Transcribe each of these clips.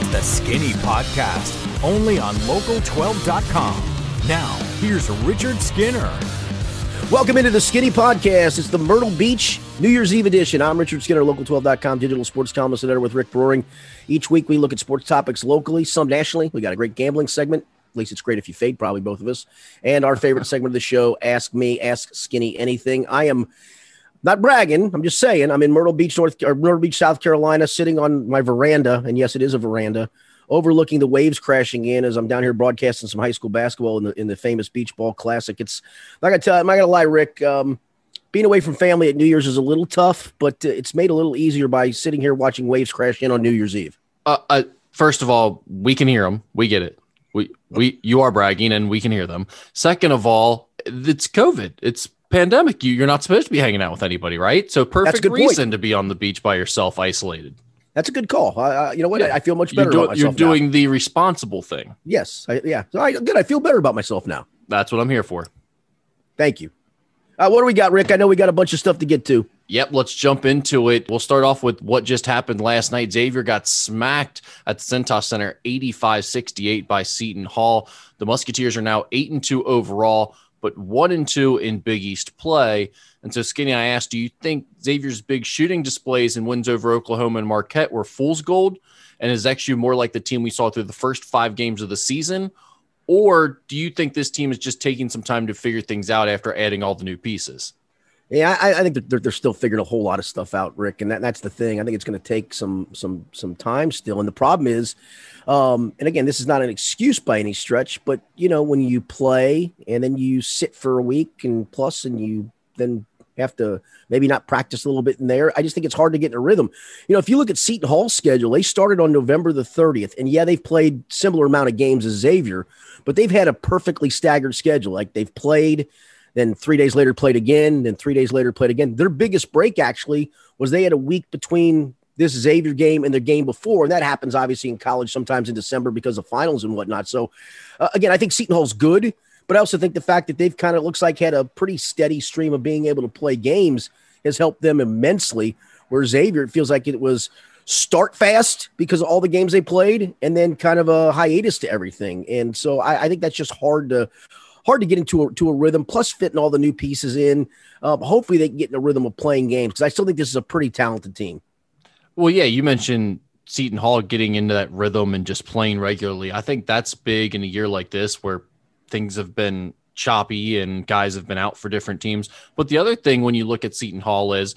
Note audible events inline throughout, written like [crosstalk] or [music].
It's the Skinny Podcast, only on local12.com. Now, here's Richard Skinner. Welcome into the Skinny Podcast. It's the Myrtle Beach New Year's Eve edition. I'm Richard Skinner, local12.com digital sports columnist and editor with Rick Broering. Each week we look at sports topics locally, some nationally. We got a great gambling segment. At least it's great if you fade, probably both of us. And our favorite segment of the show, Ask Me, Ask Skinny Anything. I am not bragging. I'm just saying I'm in Myrtle Beach, North or Myrtle Beach, South Carolina, sitting on my veranda, and yes, it is a veranda, overlooking the waves crashing in as I'm down here broadcasting some high school basketball in the in the famous Beach Ball Classic. It's not gonna tell. I'm not gonna lie, Rick. Um, being away from family at New Year's is a little tough, but uh, it's made a little easier by sitting here watching waves crash in on New Year's Eve. Uh, uh, first of all, we can hear them. We get it. We we you are bragging, and we can hear them. Second of all, it's COVID. It's pandemic. You, you're not supposed to be hanging out with anybody, right? So perfect reason point. to be on the beach by yourself, isolated. That's a good call. Uh, you know what? Yeah. I feel much better. You're, do, you're doing now. the responsible thing. Yes. I, yeah. So I, good. I feel better about myself now. That's what I'm here for. Thank you. Uh, what do we got, Rick? I know we got a bunch of stuff to get to. Yep, let's jump into it. We'll start off with what just happened last night. Xavier got smacked at the Cintas Center 85 68 by Seton Hall. The Musketeers are now 8 and 2 overall but one and two in Big East play. And so, Skinny, I asked, do you think Xavier's big shooting displays and wins over Oklahoma and Marquette were fool's gold? And is actually more like the team we saw through the first five games of the season? Or do you think this team is just taking some time to figure things out after adding all the new pieces? Yeah, I, I think they're, they're still figuring a whole lot of stuff out, Rick, and that, that's the thing. I think it's going to take some some some time still. And the problem is, um, and again, this is not an excuse by any stretch, but you know, when you play and then you sit for a week and plus, and you then have to maybe not practice a little bit in there. I just think it's hard to get in a rhythm. You know, if you look at Seton Hall's schedule, they started on November the 30th, and yeah, they've played similar amount of games as Xavier, but they've had a perfectly staggered schedule. Like they've played then three days later played again, then three days later played again. Their biggest break actually was they had a week between this Xavier game and their game before, and that happens obviously in college sometimes in December because of finals and whatnot. So uh, again, I think Seton Hall's good, but I also think the fact that they've kind of looks like had a pretty steady stream of being able to play games has helped them immensely. Where Xavier, it feels like it was start fast because of all the games they played, and then kind of a hiatus to everything. And so I, I think that's just hard to hard to get into a, to a rhythm. Plus, fitting all the new pieces in. Um, hopefully, they can get in a rhythm of playing games because I still think this is a pretty talented team. Well, yeah, you mentioned Seton Hall getting into that rhythm and just playing regularly. I think that's big in a year like this where things have been choppy and guys have been out for different teams. But the other thing when you look at Seton Hall is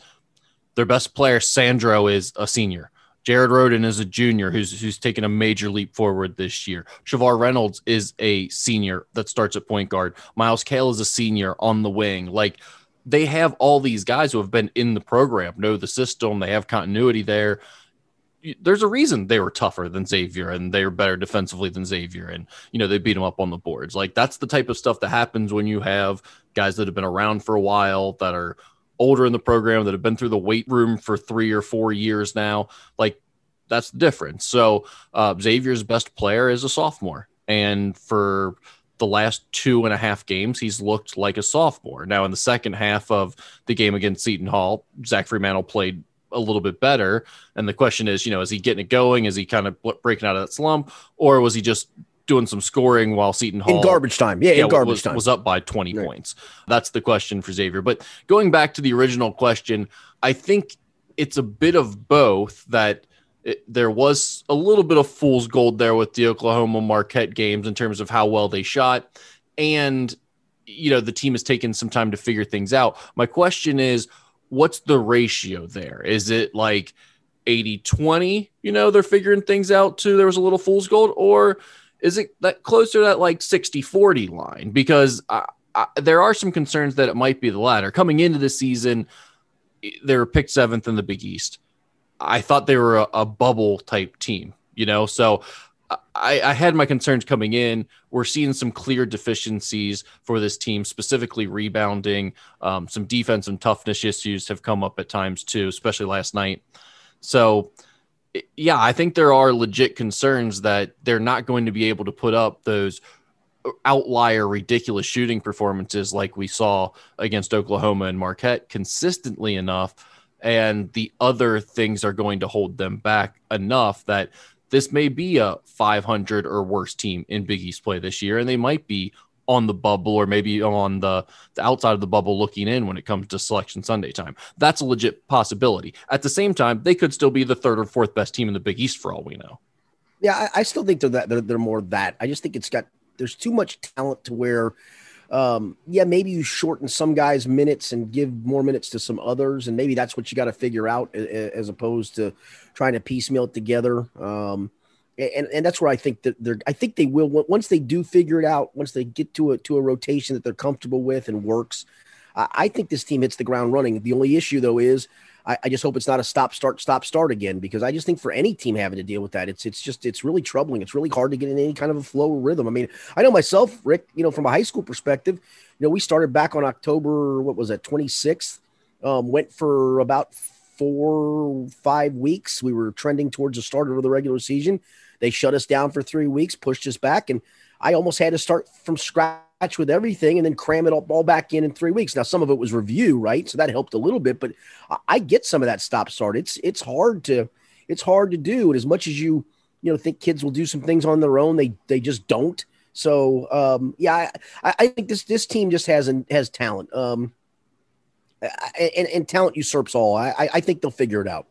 their best player, Sandro, is a senior. Jared Rhoden is a junior who's who's taken a major leap forward this year. Shavar Reynolds is a senior that starts at point guard. Myles Cale is a senior on the wing. Like they have all these guys who have been in the program, know the system, they have continuity there. There's a reason they were tougher than Xavier and they were better defensively than Xavier. And, you know, they beat them up on the boards. Like that's the type of stuff that happens when you have guys that have been around for a while that are older in the program that have been through the weight room for three or four years now. Like that's the difference. So uh, Xavier's best player is a sophomore, and for the last two and a half games, he's looked like a sophomore. Now, in the second half of the game against Seton Hall, Zach Freemantle played a little bit better. And the question is, you know, is he getting it going? Is he kind of breaking out of that slump, or was he just doing some scoring while Seton Hall in garbage time. Yeah, yeah in garbage was, time was up by 20 right. points. That's the question for Xavier. But going back to the original question, I think it's a bit of both that it, there was a little bit of fool's gold there with the Oklahoma Marquette games in terms of how well they shot and you know the team has taken some time to figure things out. My question is what's the ratio there? Is it like 80 20, you know, they're figuring things out too. There was a little fool's gold or is it that closer to that like 60 40 line? Because I, I, there are some concerns that it might be the latter. Coming into the season, they were picked seventh in the Big East. I thought they were a, a bubble type team, you know, so I, I, had my concerns coming in. We're seeing some clear deficiencies for this team, specifically rebounding. Um, some defense and toughness issues have come up at times too, especially last night. So yeah, I think there are legit concerns that they're not going to be able to put up those outlier ridiculous shooting performances like we saw against Oklahoma and Marquette consistently enough and the other things are going to hold them back enough that this may be a 500 or worse team in Big East play this year, and they might be on the bubble or maybe on the, the outside of the bubble looking in when it comes to selection Sunday time. That's a legit possibility. At the same time, they could still be the third or fourth best team in the Big East for all we know. Yeah, I, I still think they're that they're, they're more that. I just think it's got there's too much talent to where um, yeah, maybe you shorten some guys' minutes and give more minutes to some others, and maybe that's what you got to figure out as opposed to trying to piecemeal it together. Um, and, and that's where I think that they're. I think they will once they do figure it out. Once they get to a to a rotation that they're comfortable with and works. I, I think this team hits the ground running. The only issue though is I, I, just hope it's not a stop start stop start again because I just think for any team having to deal with that, it's it's just it's really troubling. It's really hard to get in any kind of a flow or rhythm. I mean, I know myself, Rick. You know, from a high school perspective, you know, we started back on October what was that twenty sixth. Um, went for about four five weeks. We were trending towards the start of the regular season. They shut us down for three weeks, pushed us back, and I almost had to start from scratch with everything and then cram it all back in in three weeks. Now, some of it was review, right? So that helped a little bit, but I get some of that stop start. It's it's hard to it's hard to do, and as much as you you know think kids will do some things on their own, they they just don't. So um, yeah, I, I think this this team just has has talent, um, and, and talent usurps all. I I think they'll figure it out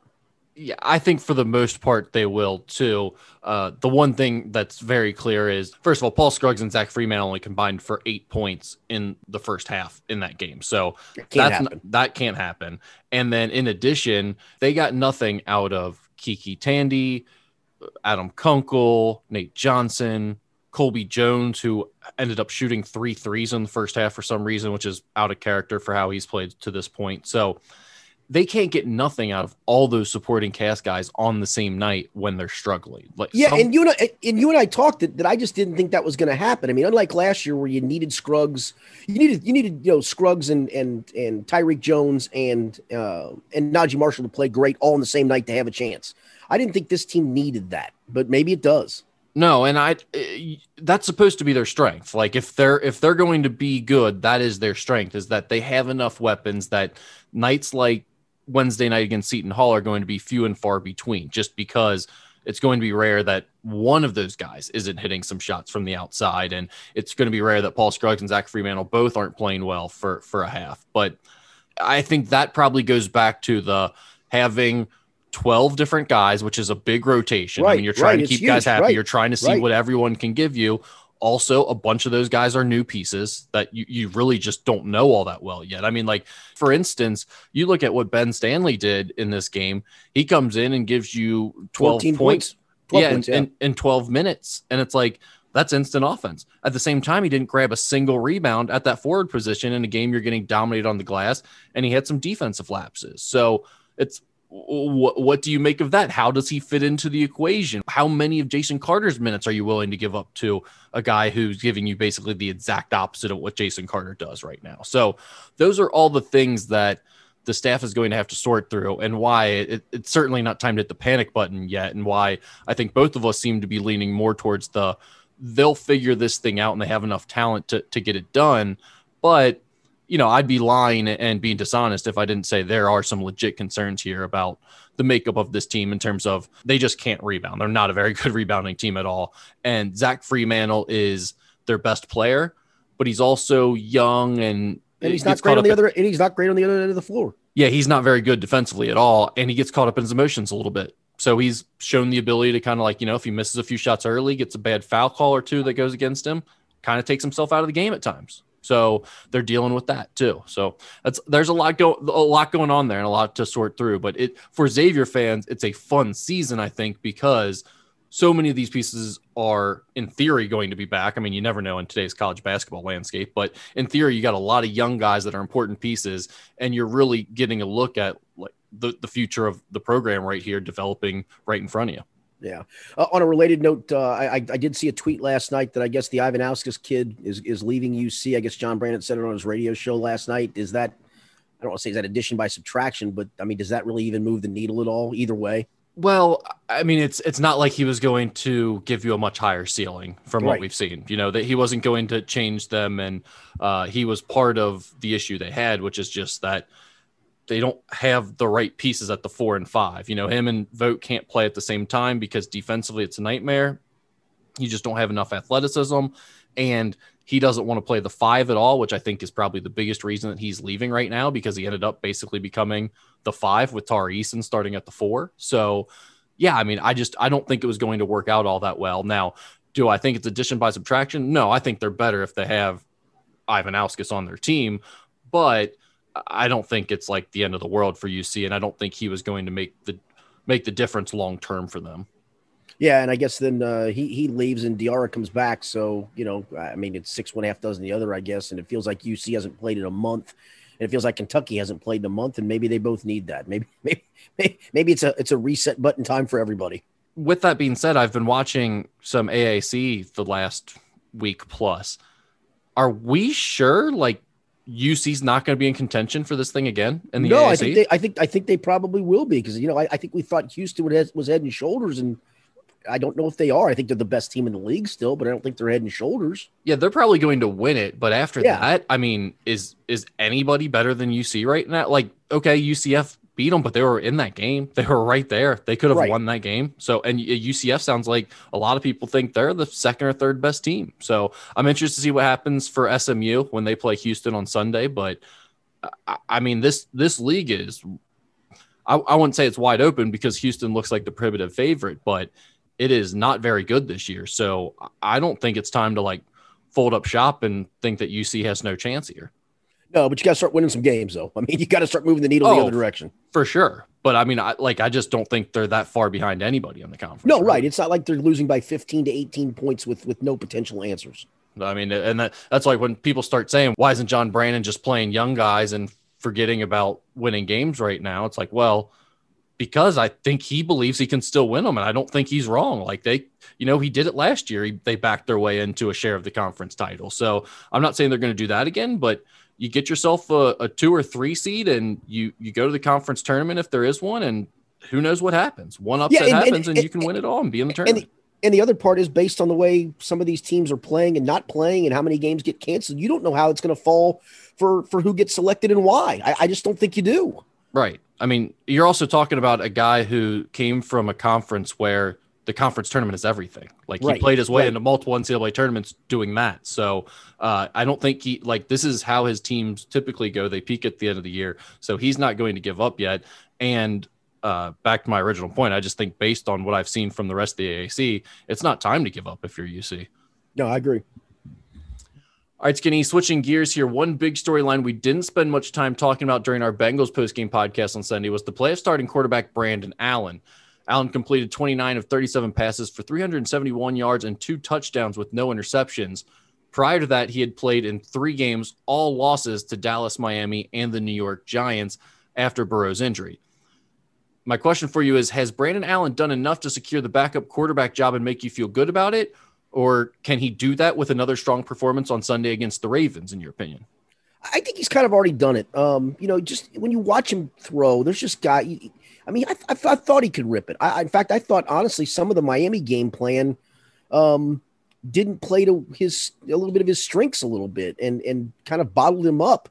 yeah, I think for the most part they will too. Uh, the one thing that's very clear is, first of all, Paul Scruggs and Zach Freeman only combined for eight points in the first half in that game, so that's not, that can't happen. And then in addition, they got nothing out of KyKy Tandy, Adam Kunkel, Nate Johnson, Colby Jones, who ended up shooting three threes in the first half for some reason, which is out of character for how he's played to this point. So they can't get nothing out of all those supporting cast guys on the same night when they're struggling. Like yeah, some- and you and I, and you and I talked that, that I just didn't think that was going to happen. I mean, unlike last year where you needed Scruggs, you needed you needed you know Scruggs and and and Tyrique Jones and uh, and Naji Marshall to play great all in the same night to have a chance. I didn't think this team needed that, but maybe it does. No, and I eh, that's supposed to be their strength. Like if they're if they're going to be good, that is their strength is that they have enough weapons that nights like Wednesday night against Seton Hall are going to be few and far between just because it's going to be rare that one of those guys isn't hitting some shots from the outside. And it's going to be rare that Paul Scruggs and Zach Freemantle both aren't playing well for, for a half. But I think that probably goes back to the having 12 different guys, which is a big rotation. Right, I mean, you're trying right, to keep guys happy. Right, you're trying to see what everyone can give you. Also, a bunch of those guys are new pieces that you, you really just don't know all that well yet. I mean, like, for instance, you look at what Ben Stanley did in this game. He comes in and gives you 12 points. points. 12 yeah, points, in, yeah. In, in 12 minutes. And it's like, that's instant offense. At the same time, he didn't grab a single rebound at that forward position in a game you're getting dominated on the glass, and he had some defensive lapses. So it's what, what do you make of that? How does he fit into the equation? How many of Jason Carter's minutes are you willing to give up to a guy who's giving you basically the exact opposite of what Jason Carter does right now? So those are all the things that the staff is going to have to sort through and why it, it's certainly not time to hit the panic button yet and why I think both of us seem to be leaning more towards the they'll figure this thing out and they have enough talent to, to get it done. But you know, I'd be lying and being dishonest if I didn't say there are some legit concerns here about the makeup of this team in terms of they just can't rebound. They're not a very [laughs] good rebounding team at all. And Zach Freemantle is their best player, but he's also young and and he's not great on the other and he's not great on the other end of the floor. Yeah, he's not very good defensively at all, and he gets caught up in his emotions a little bit. So he's shown the ability to kind of like, you know, if he misses a few shots early, gets a bad foul call or two that goes against him, kind of takes himself out of the game at times. So they're dealing with that too. So that's there's a lot go a lot going on there and a lot to sort through. But it for Xavier fans, it's a fun season, I think, because so many of these pieces are in theory going to be back. I mean, you never know in today's college basketball landscape, but in theory, you got a lot of young guys that are important pieces, and you're really getting a look at like the, the future of the program right here developing right in front of you. Yeah. Uh, on a related note, uh, I, I did see a tweet last night that I guess the Ivanauskas kid is is leaving UC. I guess John Brannen said it on his radio show last night. Is that I don't want to say is that addition by subtraction, but I mean, does that really even move the needle at all? Either way. Well, I mean, it's it's not like he was going to give you a much higher ceiling from right. what we've seen. You know that he wasn't going to change them, and uh, he was part of the issue they had, which is just that they don't have the right pieces at the four and five. You know, him and Vogt can't play at the same time because defensively it's a nightmare. You just don't have enough athleticism. And he doesn't want to play the five at all, which I think is probably the biggest reason that he's leaving right now because he ended up basically becoming the five with Tari Eason starting at the four. So, yeah, I mean, I just I don't think it was going to work out all that well. Now, do I think it's addition by subtraction? No, I think they're better if they have Ivanauskas on their team, but I don't think it's like the end of the world for UC, and I don't think he was going to make the make the difference long term for them. Yeah, and I guess then uh, he he leaves and Diarra comes back. So you know, I mean, it's six one half dozen the other, I guess, and it feels like UC hasn't played in a month, and it feels like Kentucky hasn't played in a month, and maybe they both need that. Maybe [laughs] maybe maybe it's a it's a reset button time for everybody. With that being said, I've been watching some AAC the last week plus. Are we sure like UC's not going to be in contention for this thing again in the no, AAC? I think they, I think I think they probably will be because you know I, I think we thought Houston would was head and shoulders and I don't know if they are. I think they're the best team in the league still, but I don't think they're head and shoulders. Yeah, they're probably going to win it, but after yeah. that, I mean, is is anybody better than UC right now? Like, okay, UCF beat them, but they were in that game. They were right there. They could have right. won that game. So, and UCF sounds like a lot of people think they're the second or third best team. So, I'm interested to see what happens for SMU when they play Houston on Sunday. But uh, I, I mean, this this league is. I, I wouldn't say it's wide open because Houston looks like the prohibitive favorite, but it is not very good this year. So I don't think it's time to like fold up shop and think that UC has no chance here. No, but you got to start winning some games, though. I mean, you got to start moving the needle oh, the other direction for sure. But I mean, I like I just don't think they're that far behind anybody on the conference. No, right? right. It's not like they're losing by fifteen to eighteen points with with no potential answers. I mean, and that that's like when people start saying, "Why isn't John Brannen just playing young guys and forgetting about winning games right now?" It's like, well, because I think he believes he can still win them. And I don't think he's wrong. Like they, you know, he did it last year. He, they backed their way into a share of the conference title. So I'm not saying they're going to do that again, but you get yourself a, a, two or three seed and you, you go to the conference tournament if there is one. And who knows what happens? One upset yeah, and, happens and, and, and, you can win it all and be in the tournament. The, and the other part is based on the way some of these teams are playing and not playing and how many games get canceled. You don't know how it's going to fall for, for who gets selected and why. I, I just don't think you do. Right. I mean, you're also talking about a guy who came from a conference where the conference tournament is everything. Like right. he played his way right. into multiple NCAA tournaments doing that. So uh, I don't think he like this is how his teams typically go. They peak at the end of the year, so he's not going to give up yet. And uh, back to my original point, I just think based on what I've seen from the rest of the AAC, it's not time to give up if you're UC. No, I agree. All right, Skinny, switching gears here. One big storyline we didn't spend much time talking about during our Bengals postgame podcast on Sunday was the play of starting quarterback Brandon Allen. Allen completed 29 of 37 passes for 371 yards and two touchdowns with no interceptions. Prior to that, he had played in three games, all losses to Dallas, Miami, and the New York Giants after Burrow's injury. My question for you is Has Brandon Allen done enough to secure the backup quarterback job and make you feel good about it? Or can he do that with another strong performance on Sunday against the Ravens, in your opinion? I think he's kind of already done it. Um, you know, just when you watch him throw, there's just guy. I mean, I, I, I thought he could rip it. I, in fact, I thought honestly, some of the Miami game plan um, didn't play to his a little bit of his strengths a little bit, and and kind of bottled him up.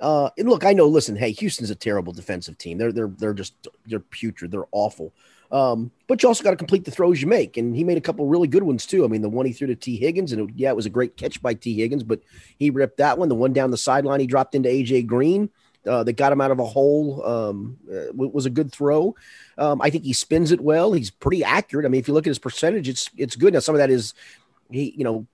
Uh, and look, I know. Listen, hey, Houston's a terrible defensive team. They're they're they're just they're putrid. They're awful. Um, but you also got to complete the throws you make. And he made a couple really good ones too. I mean, the one he threw to Tee Higgins, and it, yeah, it was a great catch by Tee Higgins, but he ripped that one. The one down the sideline he dropped into AJ Green uh, that got him out of a hole um, uh, was a good throw. Um, I think he spins it well. He's pretty accurate. I mean, if you look at his percentage, it's it's good. Now some of that is he, you know,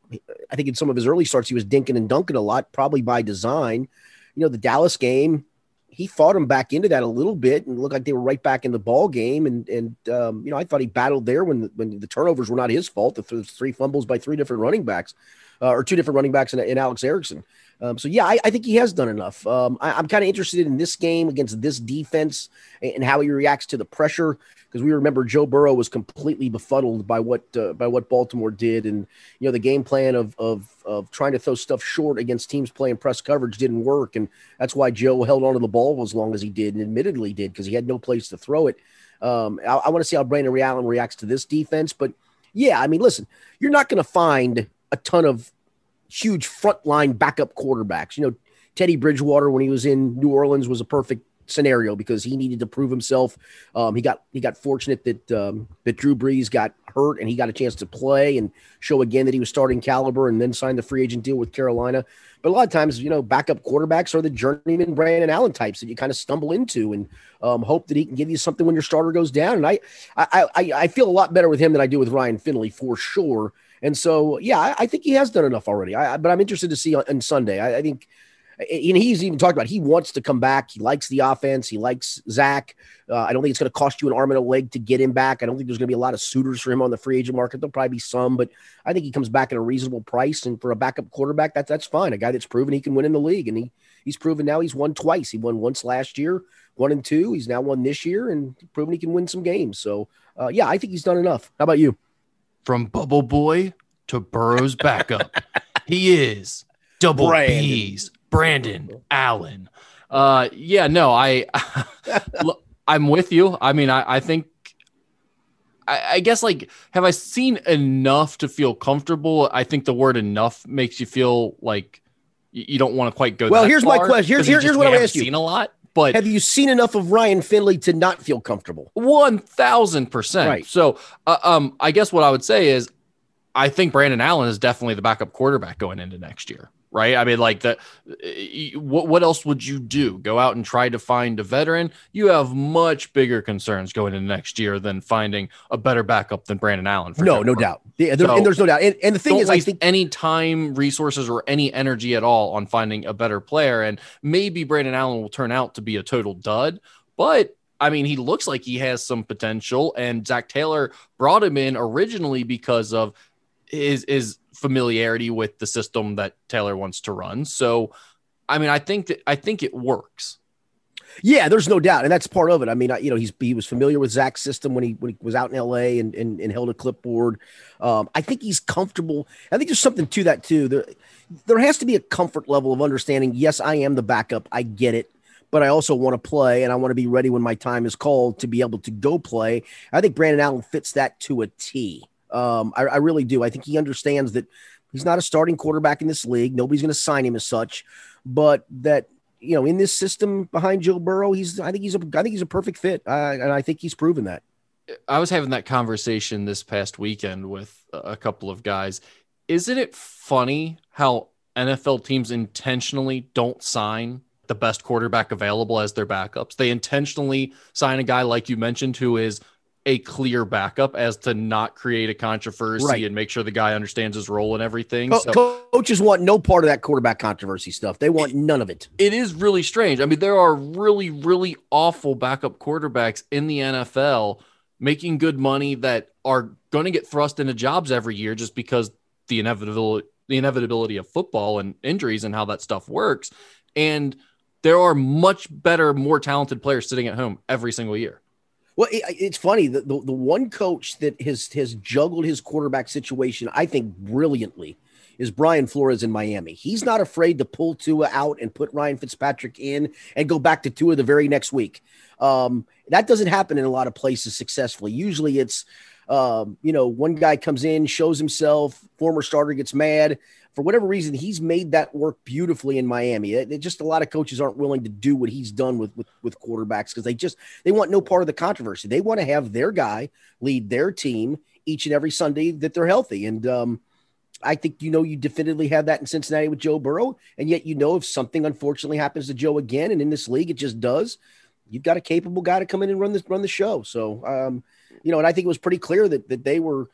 I think in some of his early starts he was dinking and dunking a lot, probably by design. You know, the Dallas game, he fought him back into that a little bit and looked like they were right back in the ball game. And and um, you know, I thought he battled there when when the turnovers were not his fault. The three fumbles by three different running backs, uh, or two different running backs in, in Alex Erickson. Um, so yeah, I, I, think he has done enough. Um, I, am kind of interested in this game against this defense and, and how he reacts to the pressure because we remember Joe Burrow was completely befuddled by what uh, by what Baltimore did, and you know the game plan of of of trying to throw stuff short against teams playing press coverage didn't work, and that's why Joe held onto the ball as long as he did, and admittedly did because he had no place to throw it. Um, I, I want to see how Brandon Allen reacts to this defense, but yeah, I mean, listen, you're not going to find a ton of huge frontline backup quarterbacks. You know, Teddy Bridgewater when he was in New Orleans was a perfect scenario because he needed to prove himself. Um, he got he got fortunate that um, that Drew Brees got hurt and he got a chance to play and show again that he was starting caliber, and then signed the free agent deal with Carolina. But a lot of times, you know, backup quarterbacks are the journeyman Brandon Allen types that you kind of stumble into and um, hope that he can give you something when your starter goes down. And I, I, I, I feel a lot better with him than I do with Ryan Finley for sure. And so, yeah, I, I think he has done enough already. I, but I'm interested to see on, on Sunday. I, I think and he's even talked about he wants to come back. He likes the offense. He likes Zac. Uh, I don't think it's going to cost you an arm and a leg to get him back. I don't think there's going to be a lot of suitors for him on the free agent market. There'll probably be some, but I think he comes back at a reasonable price. And for a backup quarterback, that's that's fine. A guy that's proven he can win in the league, and he he's proven now he's won twice. He won once last year, one and two. He's now won this year, and proven he can win some games. So uh, yeah, I think he's done enough. How about you? From Bubble Boy to Burrow's backup, [laughs] he is double Brandon. B's Brandon Allen. Uh, yeah, no, I, [laughs] I'm with you. I mean, I, I think, I, I, guess, like, have I seen enough to feel comfortable? I think the word enough makes you feel like you, don't want to quite go. Well, here's my question. Here's here's, here's what I'm asking you. Seen a lot, but have you seen enough of Ryan Finley to not feel comfortable? One thousand percent. So, uh, um, I guess what I would say is, I think Brandon Allen is definitely the backup quarterback going into next year right? I mean, like the eh, eh, what what else would you do? Go out and try to find a veteran? You have much bigger concerns going into next year than finding a better backup than Brandon Allen. no, no doubt. Yeah, there, so, and there's no doubt. And, and the thing is, I think any time, resources, or any energy at all on finding a better player, and maybe Brandon Allen will turn out to be a total dud, but I mean, he looks like he has some potential, and Zac Taylor brought him in originally because of his his familiarity with the system that Taylor wants to run. So, I mean, I think that I think it works. Yeah, there's no doubt, and that's part of it. I mean, you know, he's he was familiar with Zac's system when he when he was out in L.A. and and, and held a clipboard. Um, I think he's comfortable. I think there's something to that too. There, there has to be a comfort level of understanding. Yes, I am the backup. I get it, but I also want to play, and I want to be ready when my time is called to be able to go play. I think Brandon Allen fits that to a T. Um, I, I really do. I think he understands that he's not a starting quarterback in this league. Nobody's going to sign him as such, but that you know, in this system behind Joe Burrow, he's I think he's a I think he's a perfect fit, uh, and I think he's proven that. I was having that conversation this past weekend with a couple of guys. Isn't it funny how NFL teams intentionally don't sign the best quarterback available as their backups? They intentionally sign a guy like you mentioned who is a clear backup as to not create a controversy right. and make sure the guy understands his role and everything. Co- so, coaches want no part of that quarterback controversy stuff. They want none of it. It is really strange. I mean, there are really, really awful backup quarterbacks in the NFL making good money that are going to get thrust into jobs every year just because the inevitability the inevitability of football and injuries and how that stuff works. And there are much better, more talented players sitting at home every single year. Well, it, it's funny the, the the one coach that has has juggled his quarterback situation, I think, brilliantly, is Brian Flores in Miami. He's not afraid to pull Tua out and put Ryan Fitzpatrick in and go back to Tua the very next week. Um, that doesn't happen in a lot of places successfully. Usually, it's um, you know, one guy comes in, shows himself, former starter gets mad, for whatever reason, he's made that work beautifully in Miami. It, it just a lot of coaches aren't willing to do what he's done with with, with quarterbacks because they just they want no part of the controversy. They want to have their guy lead their team each and every Sunday that they're healthy. And um, I think you know you definitively have that in Cincinnati with Joe Burrow, and yet you know if something unfortunately happens to Joe again, and in this league it just does, you've got a capable guy to come in and run this run the show. So um, you know, and I think it was pretty clear that that they were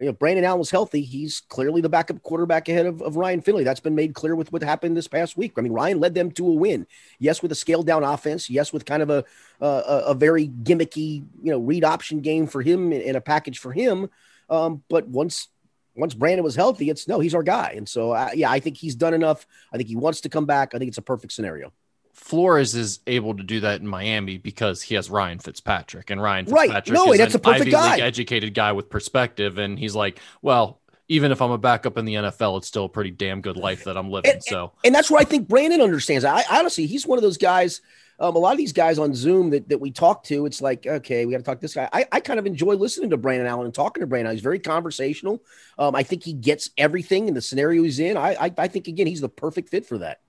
you know, Brandon Allen was healthy. He's clearly the backup quarterback ahead of, of Ryan Finley. That's been made clear with what happened this past week. I mean, Ryan led them to a win. Yes, with a scaled down offense. Yes, with kind of a a, a very gimmicky, you know, read option game for him and a package for him. Um, but once once Brandon was healthy, it's no, he's our guy. And so, uh, yeah, I think he's done enough. I think he wants to come back. I think it's a perfect scenario. Flores is able to do that in Miami because he has Ryan Fitzpatrick, and Ryan Fitzpatrick right. no, is that's a perfect Ivy guy. League educated guy with perspective, and he's like, well, even if I'm a backup in the NFL, it's still a pretty damn good life that I'm living. And, so, and that's where I think Brandon understands. I honestly, he's one of those guys. Um, a lot of these guys on Zoom that, that we talk to, it's like, okay, we got to talk to this guy. I, I kind of enjoy listening to Brandon Allen and talking to Brandon. He's very conversational. Um, I think he gets everything in the scenario he's in. I, I, I think again, he's the perfect fit for that.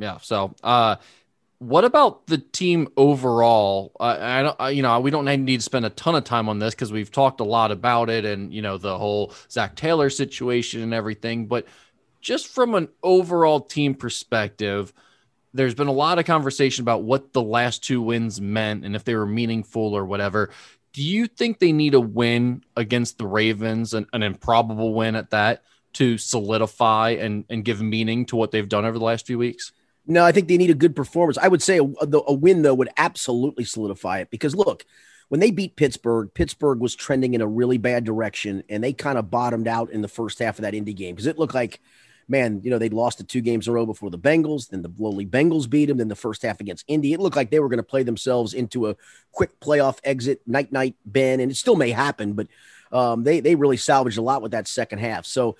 Yeah. So, uh, What about the team overall? I, I don't, I, you know, we don't need to spend a ton of time on this because we've talked a lot about it, and you know the whole Zac Taylor situation and everything. But just from an overall team perspective, there's been a lot of conversation about what the last two wins meant and if they were meaningful or whatever. Do you think they need a win against the Ravens, an, an improbable win at that, to solidify and, and give meaning to what they've done over the last few weeks? No, I think they need a good performance. I would say a, a, win though would absolutely solidify it because look, when they beat Pittsburgh, Pittsburgh was trending in a really bad direction and they kind of bottomed out in the first half of that Indy game because it looked like, man, you know, they'd lost the two games in a row before the Bengals. Then the lowly Bengals beat them. Then the first half against Indy, it looked like they were going to play themselves into a quick playoff exit, night night Ben, and it still may happen, but um, they they really salvaged a lot with that second half. So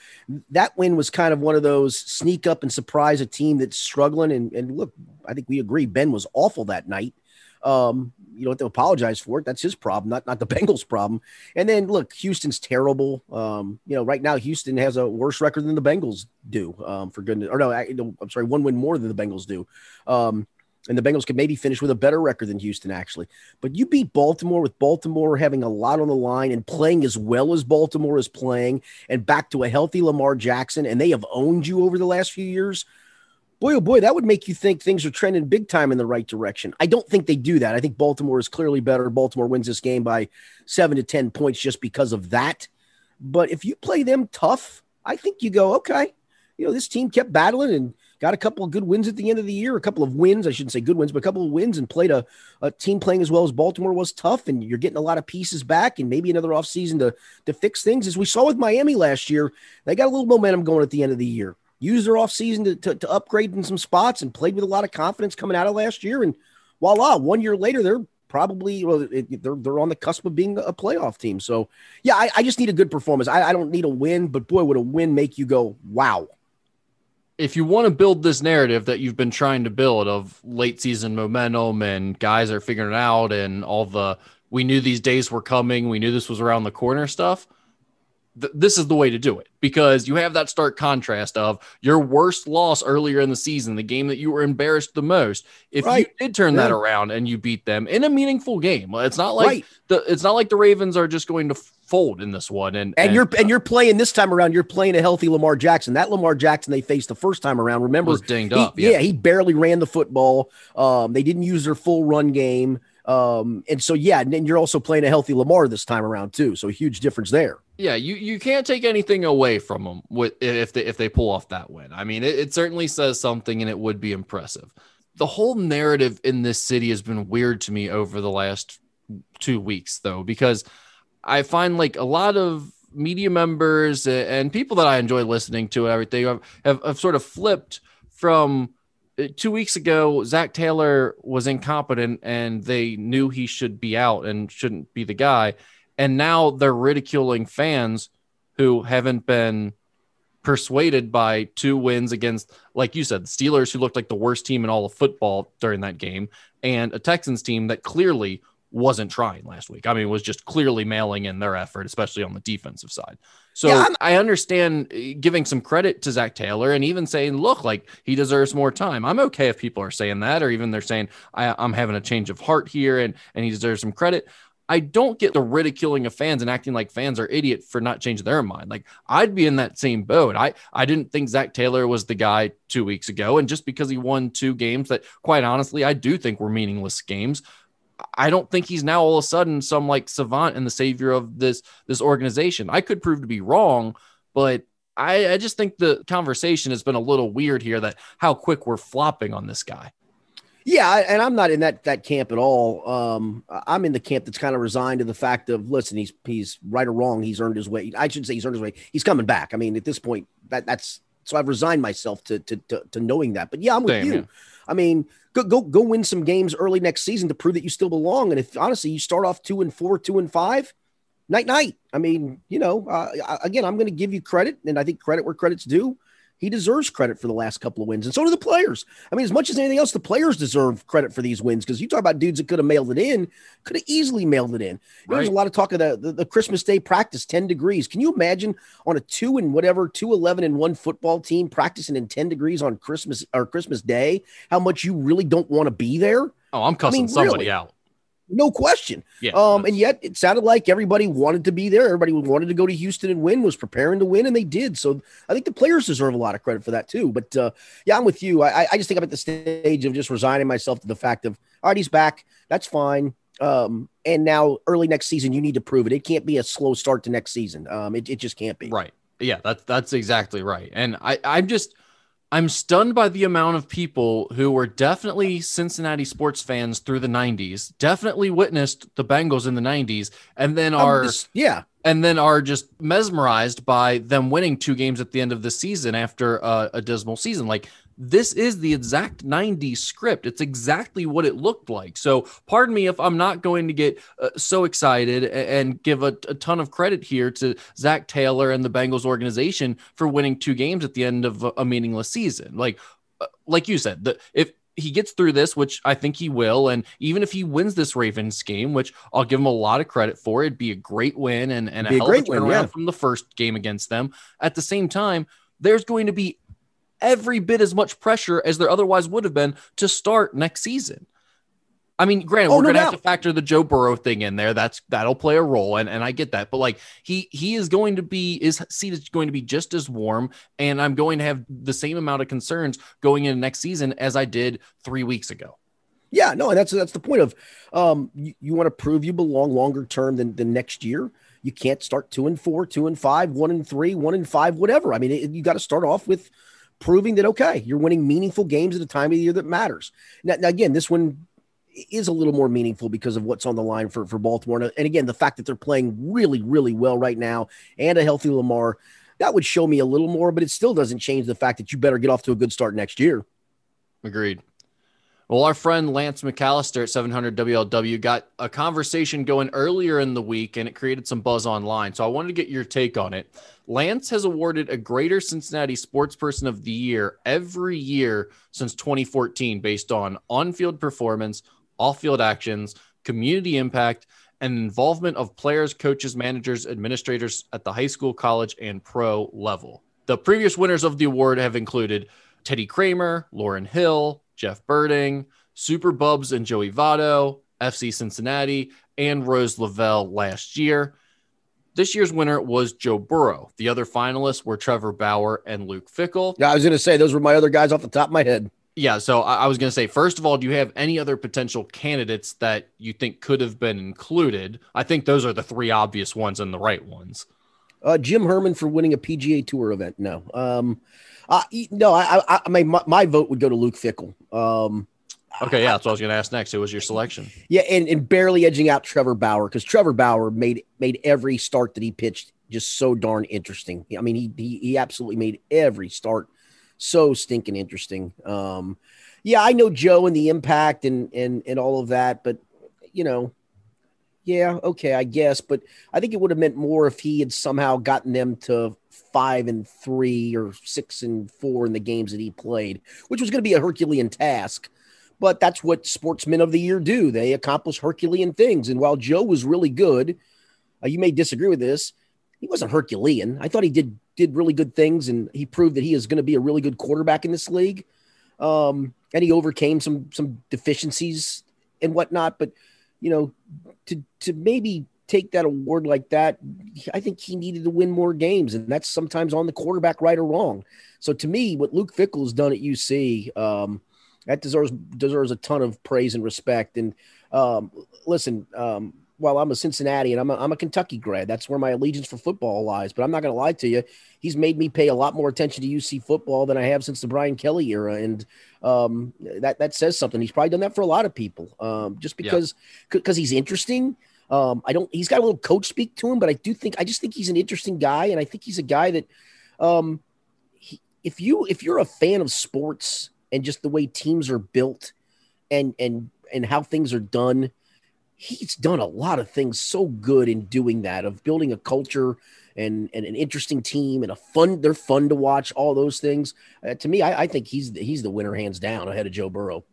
that win was kind of one of those sneak up and surprise a team that's struggling. And, and look, I think we agree Ben was awful that night. Um, you don't have to apologize for it. That's his problem, not not the [laughs] Bengals' problem. And then look, Houston's terrible. Um, you know, right now Houston has a worse record than the Bengals do. Um, for goodness, or no, I, am sorry, one win more than the Bengals do. Um, and the Bengals could maybe finish with a better record than Houston, actually. But you beat Baltimore with Baltimore having a lot on the line and playing as well as Baltimore is playing, and back to a healthy Lamar Jackson, and they have owned you over the last few years. Boy, oh boy, that would make you think things are trending big time in the right direction. I don't think they do that. I think Baltimore is clearly better. Baltimore wins this game by seven to 10 points just because of that. But if you play them tough, I think you go, okay, you know, this team kept battling and got a couple of good wins at the end of the year, a couple of wins. I shouldn't say good wins, but a couple of wins and played a, a team playing as well as Baltimore was tough. And you're getting a lot of pieces back and maybe another offseason to, to fix things. As we saw with Miami last year, they got a little momentum going at the end of the year. Used their offseason to, to, to upgrade in some spots and played with a lot of confidence coming out of last year. And voila, one year later, they're probably well, it, they're they're on the cusp of being a playoff team. So yeah, I, I just need a good performance. I, I, don't need a win, but boy, would a win make you go wow if you want to build this narrative that you've been trying to build of late season momentum and guys are figuring it out and all the we knew these days were coming, we knew this was around the corner stuff, th- this is the way to do it because you have that stark contrast of your worst loss earlier in the season, the game that you were embarrassed the most. If right. you did turn yeah. that around and you beat them in a meaningful game, it's not like right. the it's not like the Ravens are just going to fold in this one. And, and, and you're uh, and you're playing this time around. You're playing a healthy Lamar Jackson. That Lamar Jackson they faced the first time around. Remember, was dinged he, up. Yeah. yeah. he barely ran the football. Um, they didn't use their full run game. Um, and so yeah, and then you're also playing a healthy Lamar this time around too. So a huge difference there. Yeah, you you can't take anything away from them with if they if they pull off that win. I mean, it, it certainly says something, and it would be impressive. The whole narrative in this city has been weird to me over the last two weeks, though, because I find like a lot of media members and people that I enjoy listening to and everything have, have, have sort of flipped from uh, two weeks ago, Zac Taylor was incompetent and they knew he should be out and shouldn't be the guy. And now they're ridiculing fans who haven't been persuaded by two wins against, like you said, the Steelers, who looked like the worst team in all of football during that game, and a Texans team that clearly wasn't trying last week. I mean, was just clearly mailing in their effort, especially on the defensive side. So yeah, I understand uh, giving some credit to Zac Taylor and even saying, look, like he deserves more time. I'm okay if people are saying that, or even they're saying I, am having a change of heart here and and he deserves some credit. I don't get the ridiculing of fans and acting like fans are idiot for not changing their mind. Like I'd be in that same boat. I I didn't think Zac Taylor was the guy two weeks ago, and just because he won two games that, quite honestly, I do think were meaningless games. I don't think he's now all of a sudden some like savant and the savior of this this organization. I could prove to be wrong, but I, I just think the conversation has been a little weird here that how quick we're flopping on this guy. Yeah, and I'm not in that that camp at all. Um, I'm in the camp that's kind of resigned to the fact of listen, he's he's right or wrong, he's earned his way. I should say he's earned his way. He's coming back. I mean, at this point, that that's so I've resigned myself to to to, to knowing that. But yeah, I'm with Damn, you. Yeah. I mean, go go go win some games early next season to prove that you still belong. And if honestly you start off two and four, two and five, night night. I mean, you know, uh, again, I'm going to give you credit, and I think credit where credit's due. He deserves credit for the last couple of wins, and so do the players. I mean, as much as anything else, the players deserve credit for these wins because you talk about dudes that could have mailed it in, could have easily mailed it in. Right. There's a lot of talk of the, the, the Christmas Day practice, ten degrees. Can you imagine on a two and whatever two eleven and one football team practicing in ten degrees on Christmas or Christmas Day? How much you really don't want to be there? Oh, I'm cussing I mean, somebody really. out no question. Yeah, um, and yet it sounded like everybody wanted to be there. Everybody wanted to go to Houston and win, was preparing to win, and they did. So I think the players deserve a lot of credit for that too. But uh, yeah, I'm with you. I, I just think I'm at the stage of just resigning myself to the fact of all right, he's back. That's fine. Um, and now early next season, you need to prove it. It can't be a slow start to next season. Um, it, it just can't be. Right. Yeah, that's that's exactly right. And I, I'm just I'm stunned by the amount of people who were definitely Cincinnati sports fans through the 90s, definitely witnessed the Bengals in the 90s, and then oh, are just, yeah, and then are just mesmerized by them winning two games at the end of the season after a, a dismal season. Like this is the exact 90 script. It's exactly what it looked like. So, pardon me if I'm not going to get uh, so excited and give a, a, ton of credit here to Zac Taylor and the Bengals organization for winning two games at the end of a, a meaningless season. Like, uh, like you said, the, if he gets through this, which I think he will, and even if he wins this Ravens game, which I'll give him a lot of credit for, it'd be a great win and, and a hell of a turnaround yeah. from the first game against them. At the same time, there's going to be every bit as much pressure as there otherwise would have been to start next season. I mean, granted, oh, we're no gonna have to factor the Joe Burrow thing in there. That's that'll play a role, and, and I get that. But like he he is going to be his seat is going to be just as warm, and I'm going to have the same amount of concerns going into next season as I did three weeks ago. Yeah, no, and that's that's the point of um you, you want to prove you belong longer term than the next year. You can't start two and four, two and five, one and three, one and five, whatever. I mean, it, you got to start off with proving that okay, you're winning meaningful games at a time of the year that matters. Now, now, again, this one is a little more meaningful because of what's on the line for for Baltimore, and again, the fact that they're playing really, really well right now, and a healthy Lamar, that would show me a little more, but it still doesn't change the fact that you better get off to a good start next year. Agreed. Well, our friend Lance McAllister at 700 WLW got a conversation going earlier in the week and it created some buzz online. So I wanted to get your take on it. Lance has awarded a Greater Cincinnati Sports Person of the Year every year since 2014 based on on field performance, off field actions, community impact, and involvement of players, coaches, managers, administrators at the high school, college, and pro level. The previous winners of the award have included Teddy Kremer, Lauren Hill, Jeff Berding, Super Bubs and Joey Votto, FC Cincinnati, and Rose Lavelle last year. This year's winner was Joe Burrow. The other finalists were Trevor Bauer and Luke Fickell. Yeah, I was going to say those were my other guys off the top of my head. Yeah, so I, was going to say, first of all, do you have any other potential candidates that you think could have been included? I think those are the three obvious ones and the right ones. Uh, Jim Herman for winning a PGA Tour event. No, um, uh, no, I, I, I mean, my, my, vote would go to Luke Fickell. Um, okay, yeah, that's what I was going to ask next. Who was your selection. Yeah, and, and barely edging out Trevor Bauer because Trevor Bauer made made every start that he pitched just so darn interesting. I mean, he he, he absolutely made every start so stinking interesting. Um, yeah, I know Joe and the impact and and and all of that, but you know, yeah, okay, I guess, but I think it would have meant more if he had somehow gotten them to five and three or six and four in the games that he played, which was going to be a Herculean task. But that's what sportsmen of the year do. They accomplish Herculean things. And while Joe was really good, uh, you may disagree with this. He wasn't Herculean. I thought he did did really good things, and he proved that he is going to be a really good quarterback in this league. Um, and he overcame some some deficiencies and whatnot. But you know, to to maybe take that award like that, I think he needed to win more games, and that's sometimes on the quarterback, right or wrong. So to me, what Luke Fickell has done at UC, um, that deserves deserves a ton of praise and respect. And um, listen, um, while I'm a Cincinnati and I'm a, I'm a Kentucky grad, that's where my allegiance for football lies. But I'm not going to lie to you, he's made me pay a lot more attention to UC football than I have since the Brian Kelly era, and um, that that says something. He's probably done that for a lot of people, um, just because because yeah. he's interesting. Um, I don't. He's got a little coach speak to him, but I do think I just think he's an interesting guy, and I think he's a guy that, um, he, if you if you're a fan of sports and just the way teams are built, and and and how things are done, he's done a lot of things so good in doing that of building a culture and, and an interesting team and a fun they're fun to watch all those things uh, to me I, I, think he's he's the winner hands down ahead of joe burrow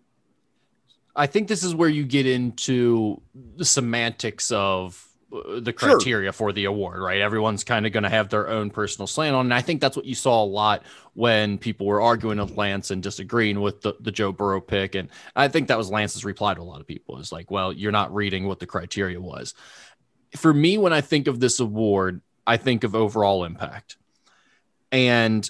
i think this is where you get into the semantics of uh, the criteria sure. for the award, right? Everyone's kind of going to have their own personal slant on. And I think that's what you saw a lot when people were arguing with Lance and disagreeing with the, the Joe Burrow pick. And I think that was Lance's reply to a lot of people is like, well, you're not reading what the criteria was. For me, when I think of this award, I think of overall impact. And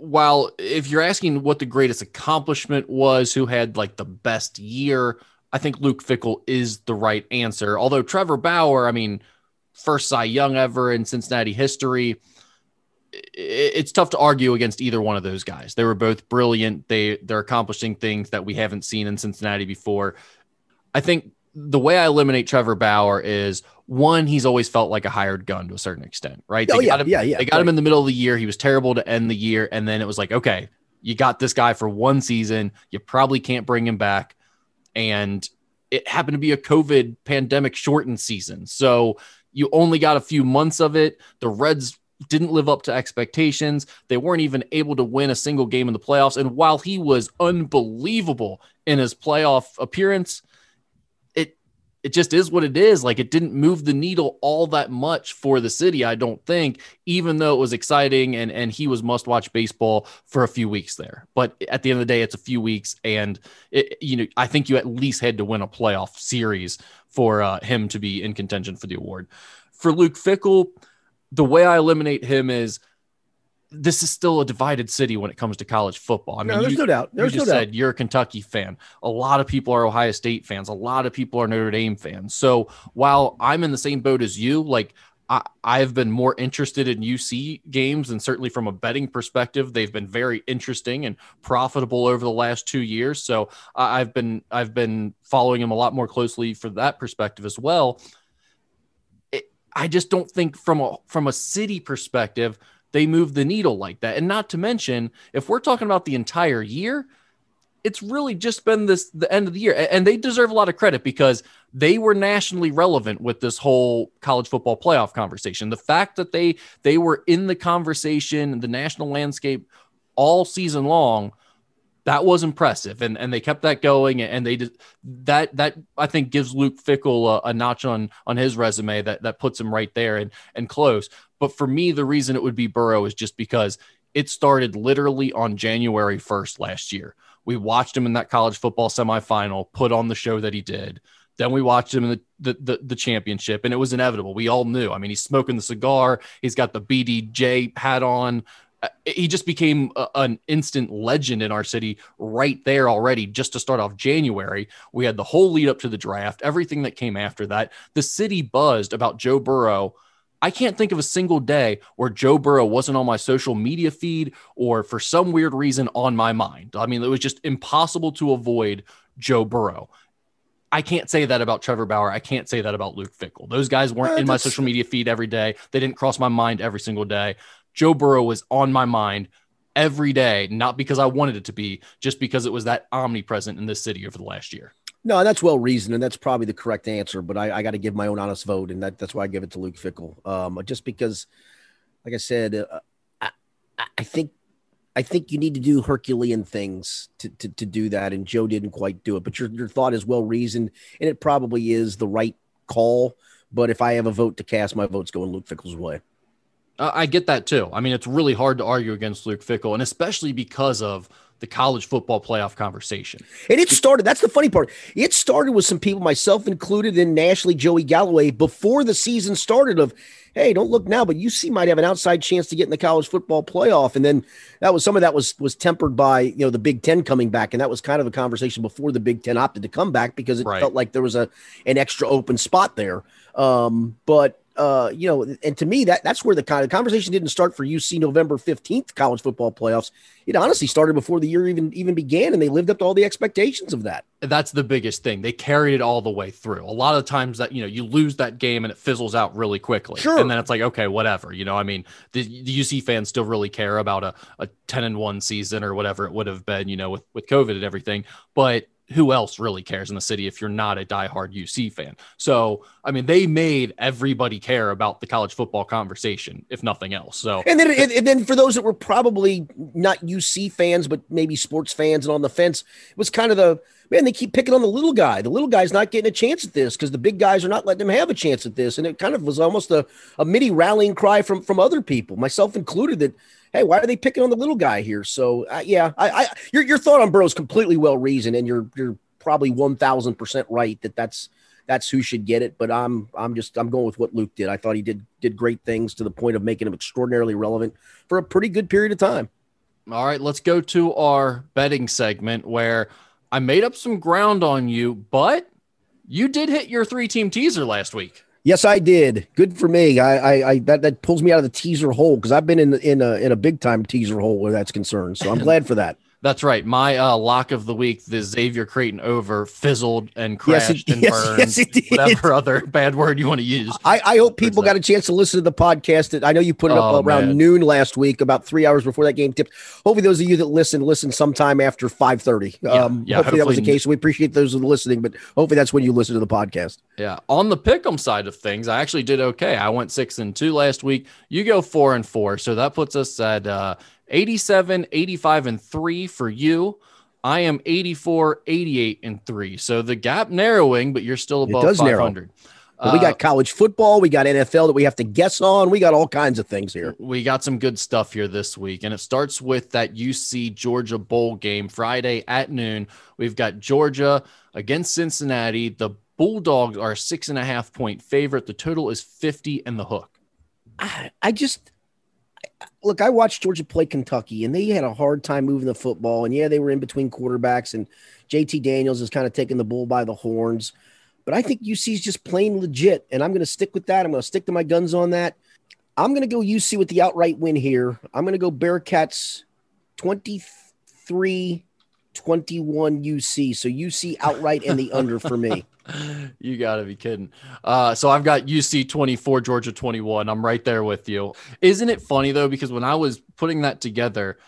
while if you're asking what the greatest accomplishment was, who had like the best year, I think Luke Fickell is the right answer. Although Trevor Bauer, I mean, first Cy Young ever in Cincinnati history, it's tough to argue against either one of those guys. They were both brilliant. They they're accomplishing things that we haven't seen in Cincinnati before. I think the way I eliminate Trevor Bauer is one, he's always felt like a hired gun to a certain extent, right? Oh, yeah, got him, yeah, yeah. They got right. him in the middle of the year. He was terrible to end the year. And then it was like, okay, you got this guy for one season. You probably can't bring him back and it happened to be a COVID pandemic shortened season. So you only got a few months of it. The Reds didn't live up to expectations. They weren't even able to win a single game in the playoffs. And while he was unbelievable in his playoff appearance, it just is what it is. Like it didn't move the needle all that much for the city, I don't think, even though it was exciting and and he was must watch baseball for a few weeks there. But at the end of the day, it's a few weeks, and it, you know I think you at least had to win a playoff series for uh, him to be in contention for the award. For Luke Fickell, the way I eliminate him is this is still a divided city when it comes to college football. I mean, no, there's you, no doubt. There's you just no said doubt. you're a Kentucky fan. A lot of people are Ohio State fans. A lot of people are Notre Dame fans. So while I'm in the same boat as you, like I, I've been more interested in UC games, and certainly from a betting perspective, they've been very interesting and profitable over the last two years. So I've been I've been following them a lot more closely for that perspective as well. It, I just don't think from a from a city perspective they move the needle like that. And not to mention, if we're talking about the entire year, it's really just been this the end of the year. And they deserve a lot of credit because they were nationally relevant with this whole college football playoff conversation. The fact that they they were in the conversation the national landscape all season long that was impressive. And and they kept that going and they did that that I think gives Luke Fickell a, a notch on on his resume that that puts him right there and and close but for me, the reason it would be Burrow is just because it started literally on January 1st last year. We watched him in that college football semifinal, put on the show that he did. Then we watched him in the, the, the, the, championship, and it was inevitable. We all knew. I mean, he's smoking the cigar, he's got the BDJ hat on. Uh, he just became a, an instant legend in our city right there already, just to start off January. We had the whole lead up to the draft, everything that came after that. The city buzzed about Joe Burrow I can't think of a single day where Joe Burrow wasn't on my social media feed or for some weird reason on my mind. I mean, it was just impossible to avoid Joe Burrow. I can't say that about Trevor Bauer. I can't say that about Luke Fickell. Those guys weren't uh, in my social media feed every day. They didn't cross my mind every single day. Joe Burrow was on my mind every day, not because I wanted it to be, just because it was that omnipresent in this city over the last year. No, that's well reasoned, and that's probably the correct answer. But I, I got to give my own honest vote, and that, that's why I give it to Luke Fickell. Um, just because, like I said, uh, I, I think I think you need to do Herculean things to, to, to do that, and Joe didn't quite do it. But your your thought is well reasoned, and it probably is the right call. But if I have a vote to cast, my vote's going Luke Fickell's way. I get that too. I mean, it's really hard to argue against Luke Fickell, and especially because of the college football playoff conversation. And it started, that's the funny part. It started with some people, myself included, and nationally Joey Galloway, before the season started of, hey, don't look now, but UC might have an outside chance to get in the college football playoff. And then that was some of that was was tempered by you know the Big Ten coming back, and that was kind of a conversation before the Big Ten opted to come back because it right. felt like there was a an extra open spot there. Um, but uh, you know, and to me, that that's where the kind of conversation didn't start for UC November 15th college football playoffs. It honestly started before the year even even began, and they lived up to all the expectations of that. That's the biggest thing. They carried it all the way through. A lot of times that you know you lose that game and it fizzles out really quickly, sure. and then it's like okay, whatever. You know, I mean, the, the UC fans still really care about a, a 10 and one season or whatever it would have been, you know, with with COVID and everything, but who else really cares in the city if you're not a diehard UC fan? So, I mean, they made everybody care about the college football conversation, if nothing else. So, and then, and then for those that were probably not UC fans, but maybe sports fans and on the fence, it was kind of the man, they keep picking on the little guy. The little guy's not getting a chance at this because the big guys are not letting him have a chance at this. And it kind of was almost a, a mini rallying cry from, from other people, myself included, that hey, why are they picking on the little guy here? So uh, yeah, I, I your your thought on Burrow is completely well reasoned, and you're you're probably one thousand percent right that that's that's who should get it. But I'm I'm just I'm going with what Luke did. I thought he did did great things to the point of making him extraordinarily relevant for a pretty good period of time. All right, let's go to our betting segment where I made up some ground on you, but you did hit your three team teaser last week. Yes, I did. Good for me. I, I, I that, that pulls me out of the teaser hole because I've been in in a in a big time teaser hole where that's concerned. So I'm [laughs] glad for that. That's right. My uh, lock of the week, the Xavier Creighton over, fizzled and crashed yes, it, and [laughs] yes, burned. Yes, it did. Whatever other [laughs] bad word you want to use. I, I hope people got a chance to listen to the podcast. That I know you put it up oh, around man. noon last week, about three hours before that game tipped. Hopefully, those of you that listen listen sometime after five thirty. Yeah, um, yeah, hopefully, hopefully, that was the case. We appreciate those listening, but hopefully that's when you listen to the podcast. Yeah. On the pick'em side of things, I actually did okay. I went six and two last week. You go four and four, so that puts us at uh, 87, 85, and three for you. I am 84, 88, and three. So the gap narrowing, but you're still above 500. Uh, we got college football, we got NFL that we have to guess on. We got all kinds of things here. We got some good stuff here this week, and it starts with that UC Georgia bowl game Friday at noon. We've got Georgia against Cincinnati. The Bulldogs are six and a half point favorite. The total is 50 and the hook. I, I just look, I watched Georgia play Kentucky, and they had a hard time moving the football. And yeah, they were in between quarterbacks, and JT Daniels is kind of taking the bull by the horns. But I think UC is just plain legit, and I'm going to stick with that. I'm going to stick to my guns on that. I'm going to go UC with the outright win here. I'm going to go Bearcats 23 21 UC. So UC outright and the under for me. [laughs] you got to be kidding. Uh, so I've got UC 24, Georgia 21. I'm right there with you. Isn't it funny though? Because when I was putting that together,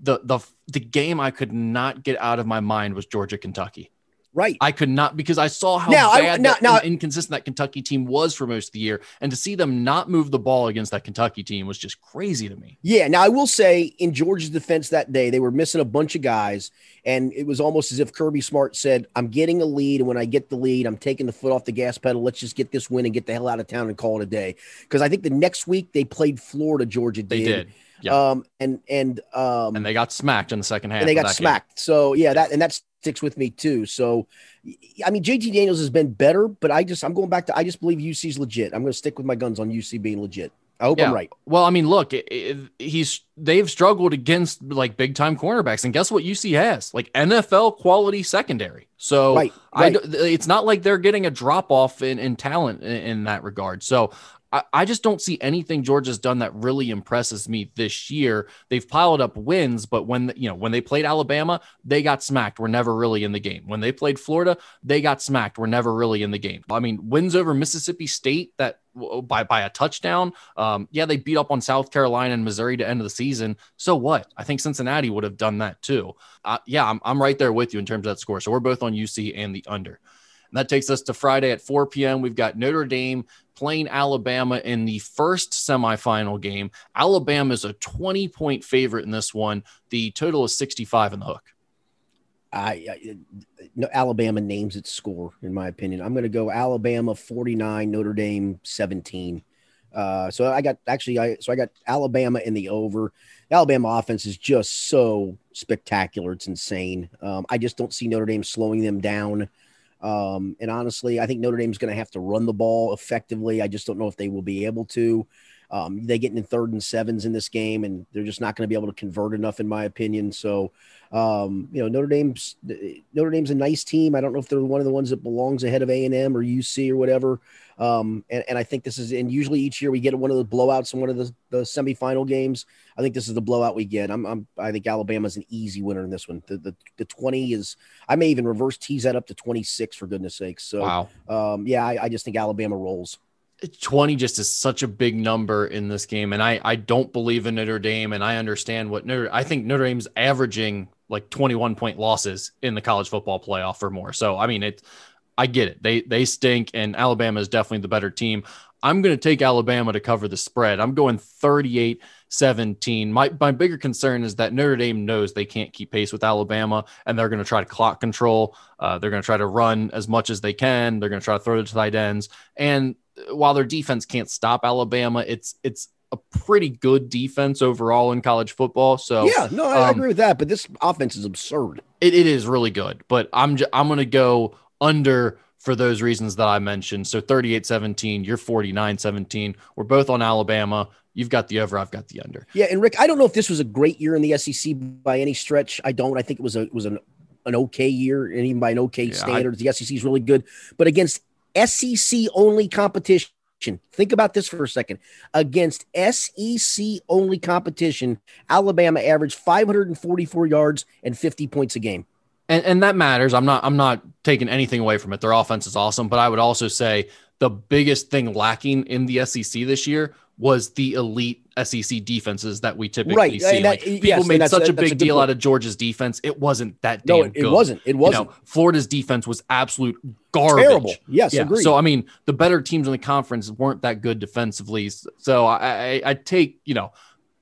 the the the game I could not get out of my mind was Georgia Kentucky. Right. I could not because I saw how now, bad I, now, now, inconsistent that Kentucky team was for most of the year. And to see them not move the ball against that Kentucky team was just crazy to me. Yeah. Now I will say in Georgia's defense that day, they were missing a bunch of guys. And it was almost as if Kirby Smart said, I'm getting a lead. And when I get the lead, I'm taking the foot off the gas pedal. Let's just get this win and get the hell out of town and call it a day. Because I think the next week they played Florida, Georgia did. They did. Yeah. Um, and and um, and they got smacked in the second half. And they got smacked. Game. So yeah, that and that sticks with me too. So, I mean, JT Daniels has been better, but I just I'm going back to I just believe UC's legit. I'm going to stick with my guns on UC being legit. I hope yeah. I'm right. Well, I mean, look, it, it, he's they've struggled against like big time cornerbacks, and guess what? UC has like NFL quality secondary. So right, right. I, it's not like they're getting a drop off in, in talent in, in that regard. So I, just don't see anything Georgia's done that really impresses me this year. They've piled up wins, but when you know when they played Alabama, they got smacked. We're never really in the game. When they played Florida, they got smacked. We're never really in the game. I mean, wins over Mississippi State that by by a touchdown. Um, yeah, they beat up on South Carolina and Missouri to end of the season. So what? I think Cincinnati would have done that too. Uh, yeah, I'm, I'm right there with you in terms of that score. So we're both on UC and the under. And that takes us to Friday at 4 p.m. We've got Notre Dame playing Alabama in the first semifinal game. Alabama is a 20 point favorite in this one. The total is 65 in the hook. I, I no, Alabama names its score, in my opinion. I'm going to go Alabama 49, Notre Dame 17. Uh, so I got actually, I so I got Alabama in the over. Alabama offense is just so spectacular; it's insane. Um, I just don't see Notre Dame slowing them down. Um, and honestly, I think Notre Dame's going to have to run the ball effectively. I just don't know if they will be able to. Um, they get in third and sevens in this game, and they're just not going to be able to convert enough, in my opinion. So, um, you know, Notre Dame's Notre Dame's a nice team. I don't know if they're one of the ones that belongs ahead of A and M or UC or whatever. Um, and, and I think this is, and usually each year we get one of the blowouts in one of the, the semifinal games. I think this is the blowout we get. I'm, I'm I think Alabama's an easy winner in this one. The, the, the 20 is, I may even reverse tease that up to 26 for goodness sakes. So, wow. um, yeah, I, I just think Alabama rolls. 20 just is such a big number in this game. And I, I don't believe in Notre Dame. And I understand what Notre, I think Notre Dame's averaging like 21 point losses in the college football playoff or more. So, I mean, it, I get it. They, they stink and Alabama is definitely the better team. I'm going to take Alabama to cover the spread. I'm going 38 17. My, my bigger concern is that Notre Dame knows they can't keep pace with Alabama and they're going to try to clock control. Uh, they're going to try to run as much as they can. They're going to try to throw to tight ends. And while their defense can't stop Alabama, it's, it's, a pretty good defense overall in college football. So yeah, no, I, um, I agree with that. But this offense is absurd. It, it is really good. But I'm j- I'm going to go under for those reasons that I mentioned. So 38 17, you're 49 17. We're both on Alabama. You've got the over, I've got the under. Yeah, and Rick, I don't know if this was a great year in the SEC by any stretch. I don't. I think it was a it was an an okay year, and even by an okay yeah, standards, I, the SEC is really good. But against SEC only competition, think about this for a second. Against SEC only competition, Alabama averaged 544 yards and 50 points a game and and that matters. I'm not I'm not taking anything away from it. Their offense is awesome, but I would also say the biggest thing lacking in the SEC this year was the elite SEC defenses that we typically right. see. That, like, people yes, made such a big a deal point. out of Georgia's defense. It wasn't that damn no, it, good. It wasn't. It wasn't. You know, Florida's defense was absolute garbage. Terrible. Yes, yeah. agreed. So I mean, the better teams in the conference weren't that good defensively. So I, I, I take you know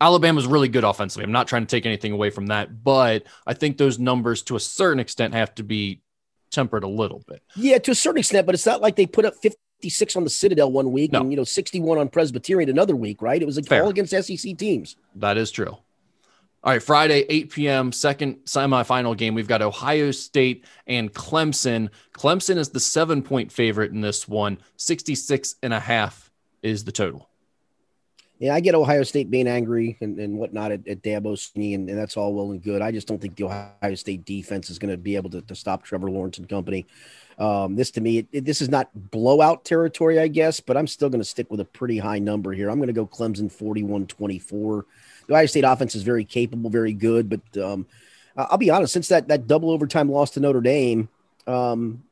Alabama's really good offensively. I'm not trying to take anything away from that, but I think those numbers to a certain extent have to be tempered a little bit. Yeah, to a certain extent, but it's not like they put up 56 on the Citadel one week no. and you know 61 on Presbyterian another week, right? It was like all against SEC teams. That is true. All right, Friday, 8 p.m., second semifinal game. We've got Ohio State and Clemson. Clemson is the seven point favorite in this one. 66 and a half is the total yeah, I get Ohio State being angry and, and whatnot at, at Dabo Swinney, and, and, that's all well and good. I just don't think the Ohio State defense is going to be able to, to, stop Trevor Lawrence and company. Um, this to me, it, this is not blowout territory, I guess, but I'm still going to stick with a pretty high number here. I'm going to go Clemson 41 24. The Ohio State offense is very capable, very good, but um, I'll be honest, since that, that double overtime loss to Notre Dame um,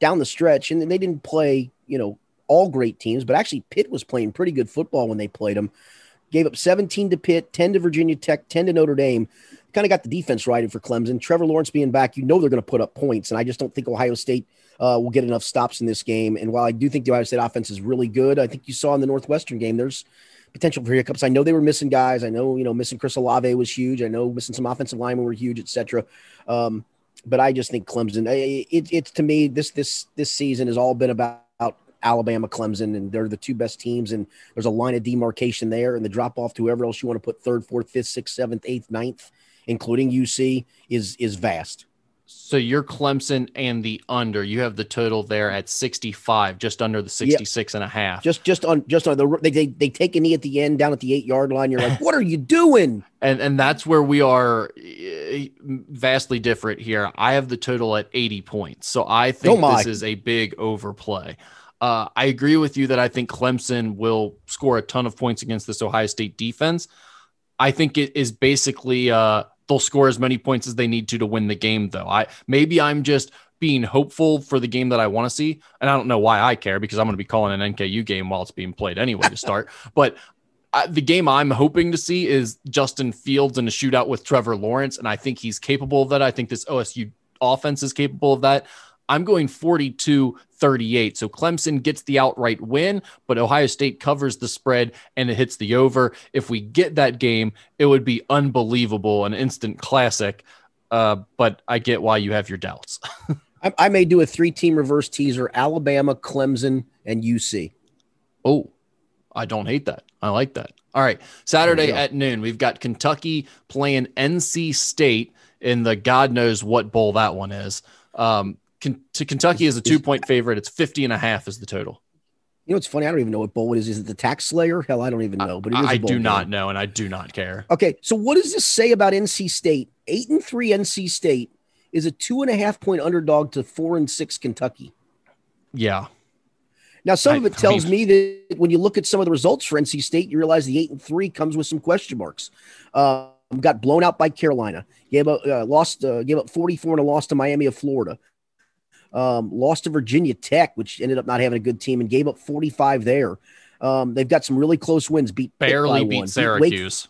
down the stretch, and they didn't play, you know, all great teams, but actually Pitt was playing pretty good football when they played them. Gave up 17 to Pitt, 10 to Virginia Tech, 10 to Notre Dame. Kind of got the defense righted for Clemson. Trevor Lawrence being back, you know they're going to put up points, and I just don't think Ohio State uh, will get enough stops in this game. And while I do think the Ohio State offense is really good, I think you saw in the Northwestern game there's potential for hiccups. I know they were missing guys. I know you know missing Chris Olave was huge. I know missing some offensive linemen were huge, etc. Um, but I just think Clemson. It, it, it's to me this this this season has all been about Alabama, Clemson, and they're the two best teams. And there's a line of demarcation there, and the drop off to whoever else you want to put third, fourth, fifth, sixth, seventh, eighth, ninth, including UC, is is vast. So you're Clemson and the under. You have the total there at 65, just under the 66 and a half. Just just on just on the they, they they take a knee at the end down at the 8-yard line. You're like, "What are you doing?" [laughs] And and that's where we are eh, vastly different here. I have the total at 80 points. So I think this is a big overplay. Uh, I agree with you that I think Clemson will score a ton of points against this Ohio State defense. I think it is basically uh, they'll score as many points as they need to to win the game, though. I maybe I'm just being hopeful for the game that I want to see, and I don't know why I care because I'm going to be calling an NKU game while it's being played anyway to start. [laughs] but I, the game I'm hoping to see is Justin Fields in a shootout with Trevor Lawrence, and I think he's capable of that. I think this OSU offense is capable of that. I'm going 42 38. So Clemson gets the outright win, but Ohio State covers the spread and it hits the over. If we get that game, it would be unbelievable, an instant classic. Uh, but I get why you have your doubts. [laughs] I, I may do a three team reverse teaser Alabama, Clemson, and UC. Oh, I don't hate that. I like that. All right. Saturday at noon, we've got Kentucky playing NC State in the God knows what bowl that one is. Um, to Kentucky is a two point favorite. It's 50 and a half is the total. You know, it's funny. I don't even know what bowl it is. Is it the Tax Slayer? Hell, I don't even know. But I do not know, and I do not care. Okay, so what does this say about NC State? Eight and three NC State is a two and a half point underdog to four and six Kentucky. Yeah. Now, some I, of it tells I mean, me that when you look at some of the results for NC State, you realize the eight and three comes with some question marks. Uh, got blown out by Carolina. Gave up, uh, lost, uh, gave up 44 and a loss to Miami of Florida Um, lost to Virginia Tech, which ended up not having a good team, and gave up 45 there. Um, they've got some really close wins. Beat barely beat one. Syracuse.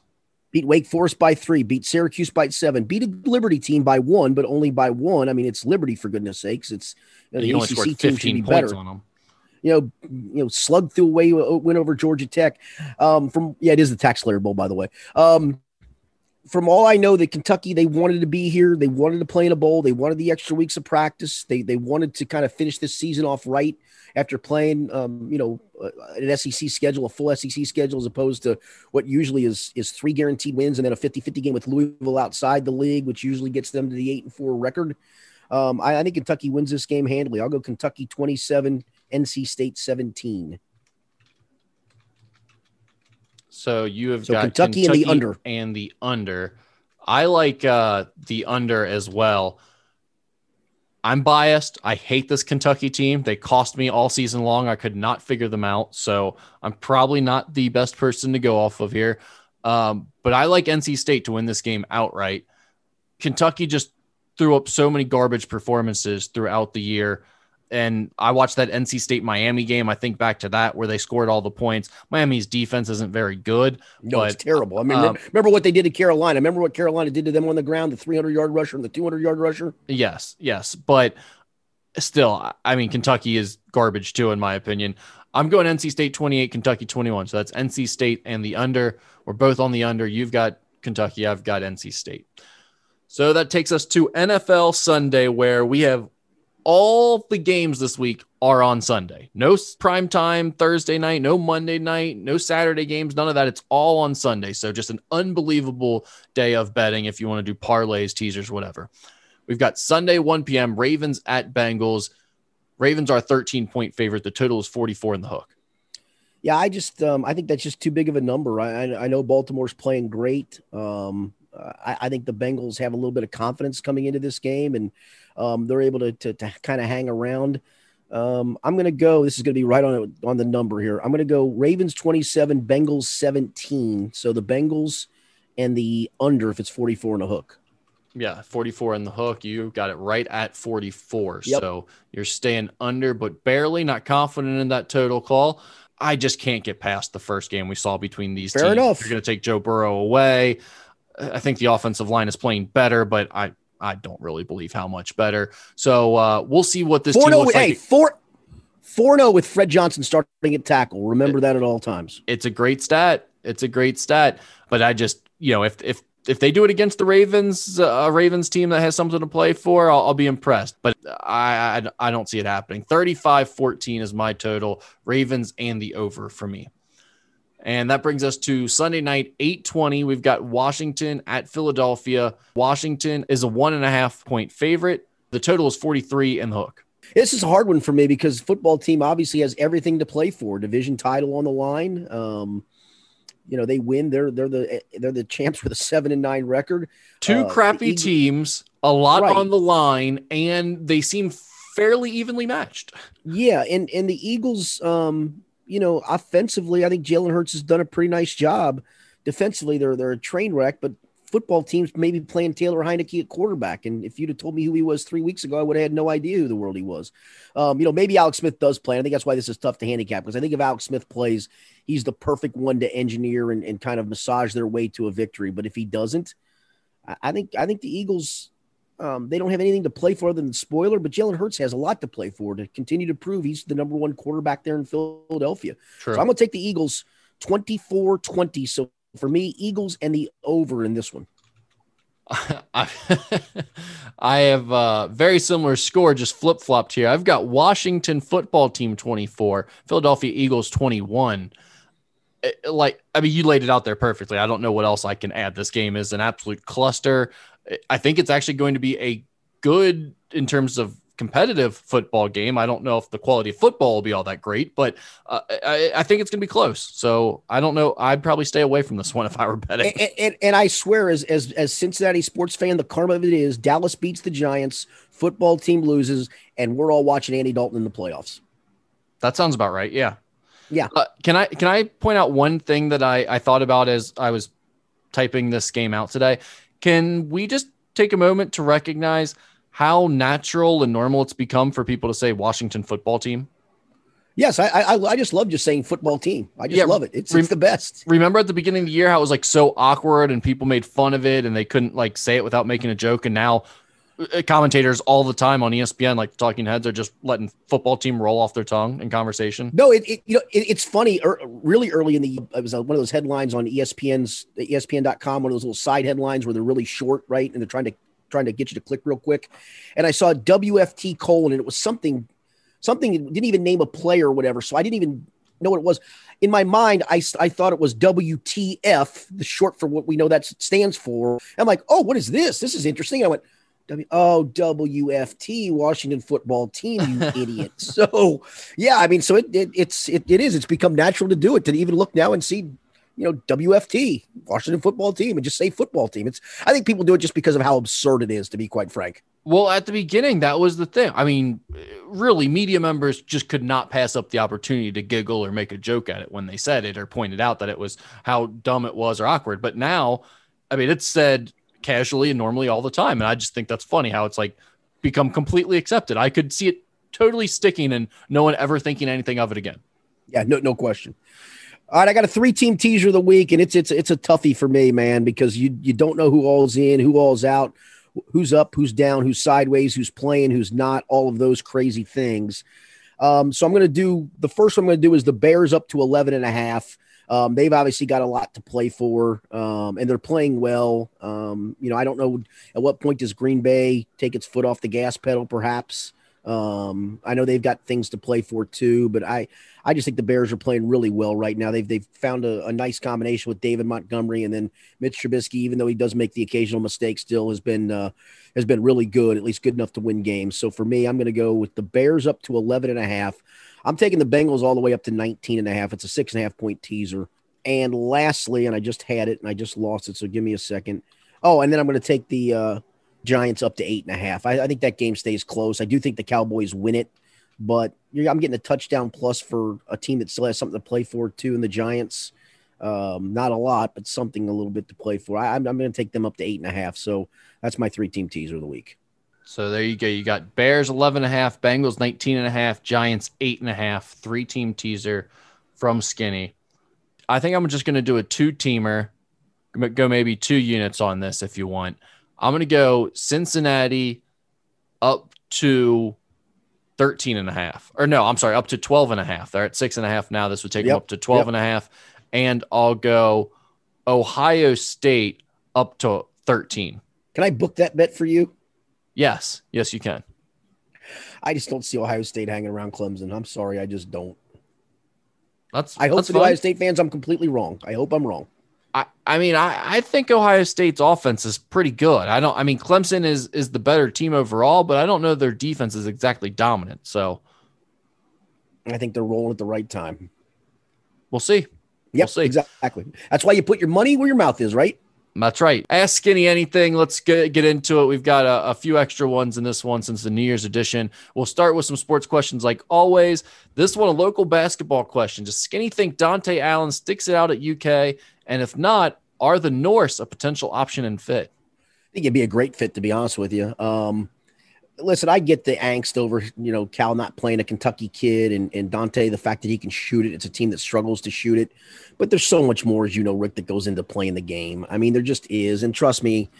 Beat Wake, beat Wake, Forest by three. Beat Syracuse by seven. Beat a Liberty team by one, but only by one. I mean, it's Liberty for goodness sakes. It's you know, the only ACC team should be better. On them. You know, you know, slugged through away win over Georgia Tech. Um, from yeah, it is the TaxSlayer Bowl, by the way. Um, from all I know, that Kentucky they wanted to be here. They wanted to play in a bowl. They wanted the extra weeks of practice. They they wanted to kind of finish this season off right after playing, um, you know, uh, an SEC schedule, a full SEC schedule, as opposed to what usually is is three guaranteed wins and then a 50-50 game with Louisville outside the league, which usually gets them to the eight and four record. Um, I, I think Kentucky wins this game handily. I'll go Kentucky 27, NC State 17. So you have so got Kentucky, Kentucky, and the under and the under. I like uh, the under as well. I'm biased. I hate this Kentucky team. They cost me all season long. I could not figure them out. So I'm probably not the best person to go off of here. Um, but I like NC State to win this game outright. Kentucky just threw up so many garbage performances throughout the year and I watched that NC State Miami game. I think back to that where they scored all the points. Miami's defense isn't very good. No, but, it's terrible. I mean, um, remember what they did to Carolina. Remember what Carolina did to them on the ground, the 300 yard rusher and the 200 yard rusher? Yes, yes. But still, I mean, Kentucky is garbage too, in my opinion. I'm going NC State 28, Kentucky 21. So that's NC State and the under. We're both on the under. You've got Kentucky, I've got NC State. So that takes us to NFL Sunday, where we have all the games this week are on Sunday. No prime time Thursday night, no Monday night, no Saturday games, none of that. It's all on Sunday. So just an unbelievable day of betting if you want to do parlays, teasers, whatever. We've got Sunday 1 p.m. Ravens at Bengals. Ravens are 13 point favorite. The total is 44 in the hook. Yeah, I just um, I think that's just too big of a number. I, I know Baltimore's playing great. Um, I, I think the Bengals have a little bit of confidence coming into this game and um, they're able to, to, to kind of hang around. Um, I'm going to go. This is going to be right on on the number here. I'm going to go Ravens 27, Bengals 17. So the Bengals and the under if it's 44 and a hook. Yeah, 44 in the hook. You got it right at 44. Yep. So you're staying under, but barely. Not confident in that total call. I just can't get past the first game we saw between these Fair teams. enough. You're going to take Joe Burrow away. I think the offensive line is playing better, but I I don't really believe how much better. So uh, we'll see what this 4 team looks hey, like. Four, 4 0 with Fred Johnson starting at tackle. Remember it, that at all times. It's a great stat. It's a great stat. But I just, you know, if, if, if they do it against the Ravens, uh, a Ravens team that has something to play for, I'll, I'll be impressed. But I, I, I don't see it happening. 35 14 is my total. Ravens and the over for me. And that brings us to Sunday night, 820. We've got Washington at Philadelphia. Washington is a one and a half point favorite. The total is 43 and the hook. This is a hard one for me because football team obviously has everything to play for. Division title on the line. Um, you know, they win. They're they're the they're the champs with a seven and nine record. Two uh, crappy Eagles, teams, a lot right. on the line, and they seem fairly evenly matched. Yeah, and and the Eagles, um, you know, offensively, I think Jalen Hurts has done a pretty nice job. Defensively, they're they're a train wreck, but football teams maybe playing Taylor Heinicke at quarterback. And if you'd have told me who he was three weeks ago, I would have had no idea who the world he was. Um, you know, maybe Alex Smith does play. I think that's why this is tough to handicap because I think if Alex Smith plays, he's the perfect one to engineer and, and kind of massage their way to a victory. But if he doesn't, I think I think the Eagles um, they don't have anything to play for other than spoiler, but Jalen Hurts has a lot to play for to continue to prove he's the number one quarterback there in Philadelphia. True. So I'm going to take the Eagles 24 20. So for me, Eagles and the over in this one. [laughs] I, I have a very similar score, just flip flopped here. I've got Washington football team 24, Philadelphia Eagles 21. It, like, I mean, you laid it out there perfectly. I don't know what else I can add. This game is an absolute cluster. I think it's actually going to be a good in terms of competitive football game. I don't know if the quality of football will be all that great, but uh, I, I, think it's going to be close. So I don't know. I'd probably stay away from this one if I were betting. And, and, and, I swear, as, as as Cincinnati sports fan, the karma of it is Dallas beats the Giants, football team loses, and we're all watching Andy Dalton in the playoffs. That sounds about right. Yeah. Yeah. Uh, can I can I point out one thing that I I thought about as I was typing this game out today? Can we just take a moment to recognize how natural and normal it's become for people to say Washington football team? Yes, I, I I just love just saying football team. I just yeah, love it. It's, it's the best. Remember at the beginning of the year how it was like so awkward and people made fun of it and they couldn't like say it without making a joke. And now commentators all the time on ESPN, like talking heads, are just letting football team roll off their tongue in conversation. No, it, it you know it, it's funny. Er, really early in the it was one of those headlines on ESPN's ESPN.com, one of those little side headlines where they're really short, right, and they're trying to trying to get you to click real quick. And I saw WFT colon, and it was something something didn't even name a player or whatever. So I didn't even know what it was. In my mind, I, I thought it was WTF, the short for what we know that stands for. I'm like, oh, what is this? This is interesting. I went, W oh WFT Washington football team, you [laughs] idiot. So yeah, I mean, so it, it it's it, it is. It's become natural to do it to even look now and see, you know, WFT Washington football team and just say football team. It's I think people do it just because of how absurd it is, to be quite frank. Well, at the beginning, that was the thing. I mean, really, media members just could not pass up the opportunity to giggle or make a joke at it when they said it or pointed out that it was how dumb it was or awkward. But now, I mean, it's said casually and normally all the time. And I just think that's funny how it's like become completely accepted. I could see it totally sticking and no one ever thinking anything of it again. Yeah, no, no question. All right, I got a three-team teaser of the week, and it's it's it's a toughie for me, man, because you you don't know who all's in, who all's out who's up, who's down, who's sideways, who's playing, who's not, all of those crazy things. Um, so I'm going to do the first one I'm going to do is the Bears up to 11 and a half. Um, they've obviously got a lot to play for, um, and they're playing well. Um, you know, I don't know at what point does Green Bay take its foot off the gas pedal, perhaps. Um, I know they've got things to play for too, but I, I just think the Bears are playing really well right now. They've they've found a, a, nice combination with David Montgomery and then Mitch Trubisky. Even though he does make the occasional mistake, still has been uh, has been really good, at least good enough to win games. So for me, I'm going to go with the Bears up to 11 and a half. I'm taking the Bengals all the way up to 19 and a half. It's a six and a half point teaser. And lastly, and I just had it and I just lost it, so give me a second. Oh, and then I'm going to take the uh, Giants up to eight and a half. I, I, think that game stays close. I do think the Cowboys win it, but I'm getting a touchdown plus for a team that still has something to play for too. And the Giants, um, not a lot, but something a little bit to play for. I, am going to take them up to eight and a half. So that's my three team teaser of the week. So there you go. You got Bears 11 and a half, Bengals 19 and a half, Giants eight and a half, three team teaser from Skinny. I think I'm just going to do a two teamer, go maybe two units on this if you want. I'm going to go Cincinnati up to 13 and a half. Or no, I'm sorry, up to 12 and a half. They're at six and a half now. This would take yep. them up to 12 yep. and a half. And I'll go Ohio State up to 13. Can I book that bet for you? Yes. Yes, you can. I just don't see Ohio State hanging around Clemson. I'm sorry. I just don't. That's I hope that's for the Ohio State fans, I'm completely wrong. I hope I'm wrong. I, I mean, I, I think Ohio State's offense is pretty good. I don't, I mean, Clemson is, is the better team overall, but I don't know their defense is exactly dominant. So I think they're rolling at the right time. We'll see. Yep, we'll see. exactly. That's why you put your money where your mouth is, right? That's right. Ask Skinny anything. Let's get, get into it. We've got a, a, few extra ones in this one since the New Year's edition. We'll start with some sports questions like always. This one, a local basketball question. Does Skinny think Dontaie Allen sticks it out at UK? And if not, are the Norse a potential option and fit? I think it'd be a great fit, to be honest with you. Um, listen, I get the angst over, you know, Cal not playing a Kentucky kid and, and Dontaie, the fact that he can shoot it. It's a team that struggles to shoot it. But there's so much more, as you know, Rick, that goes into playing the game. I mean, there just is. And trust me,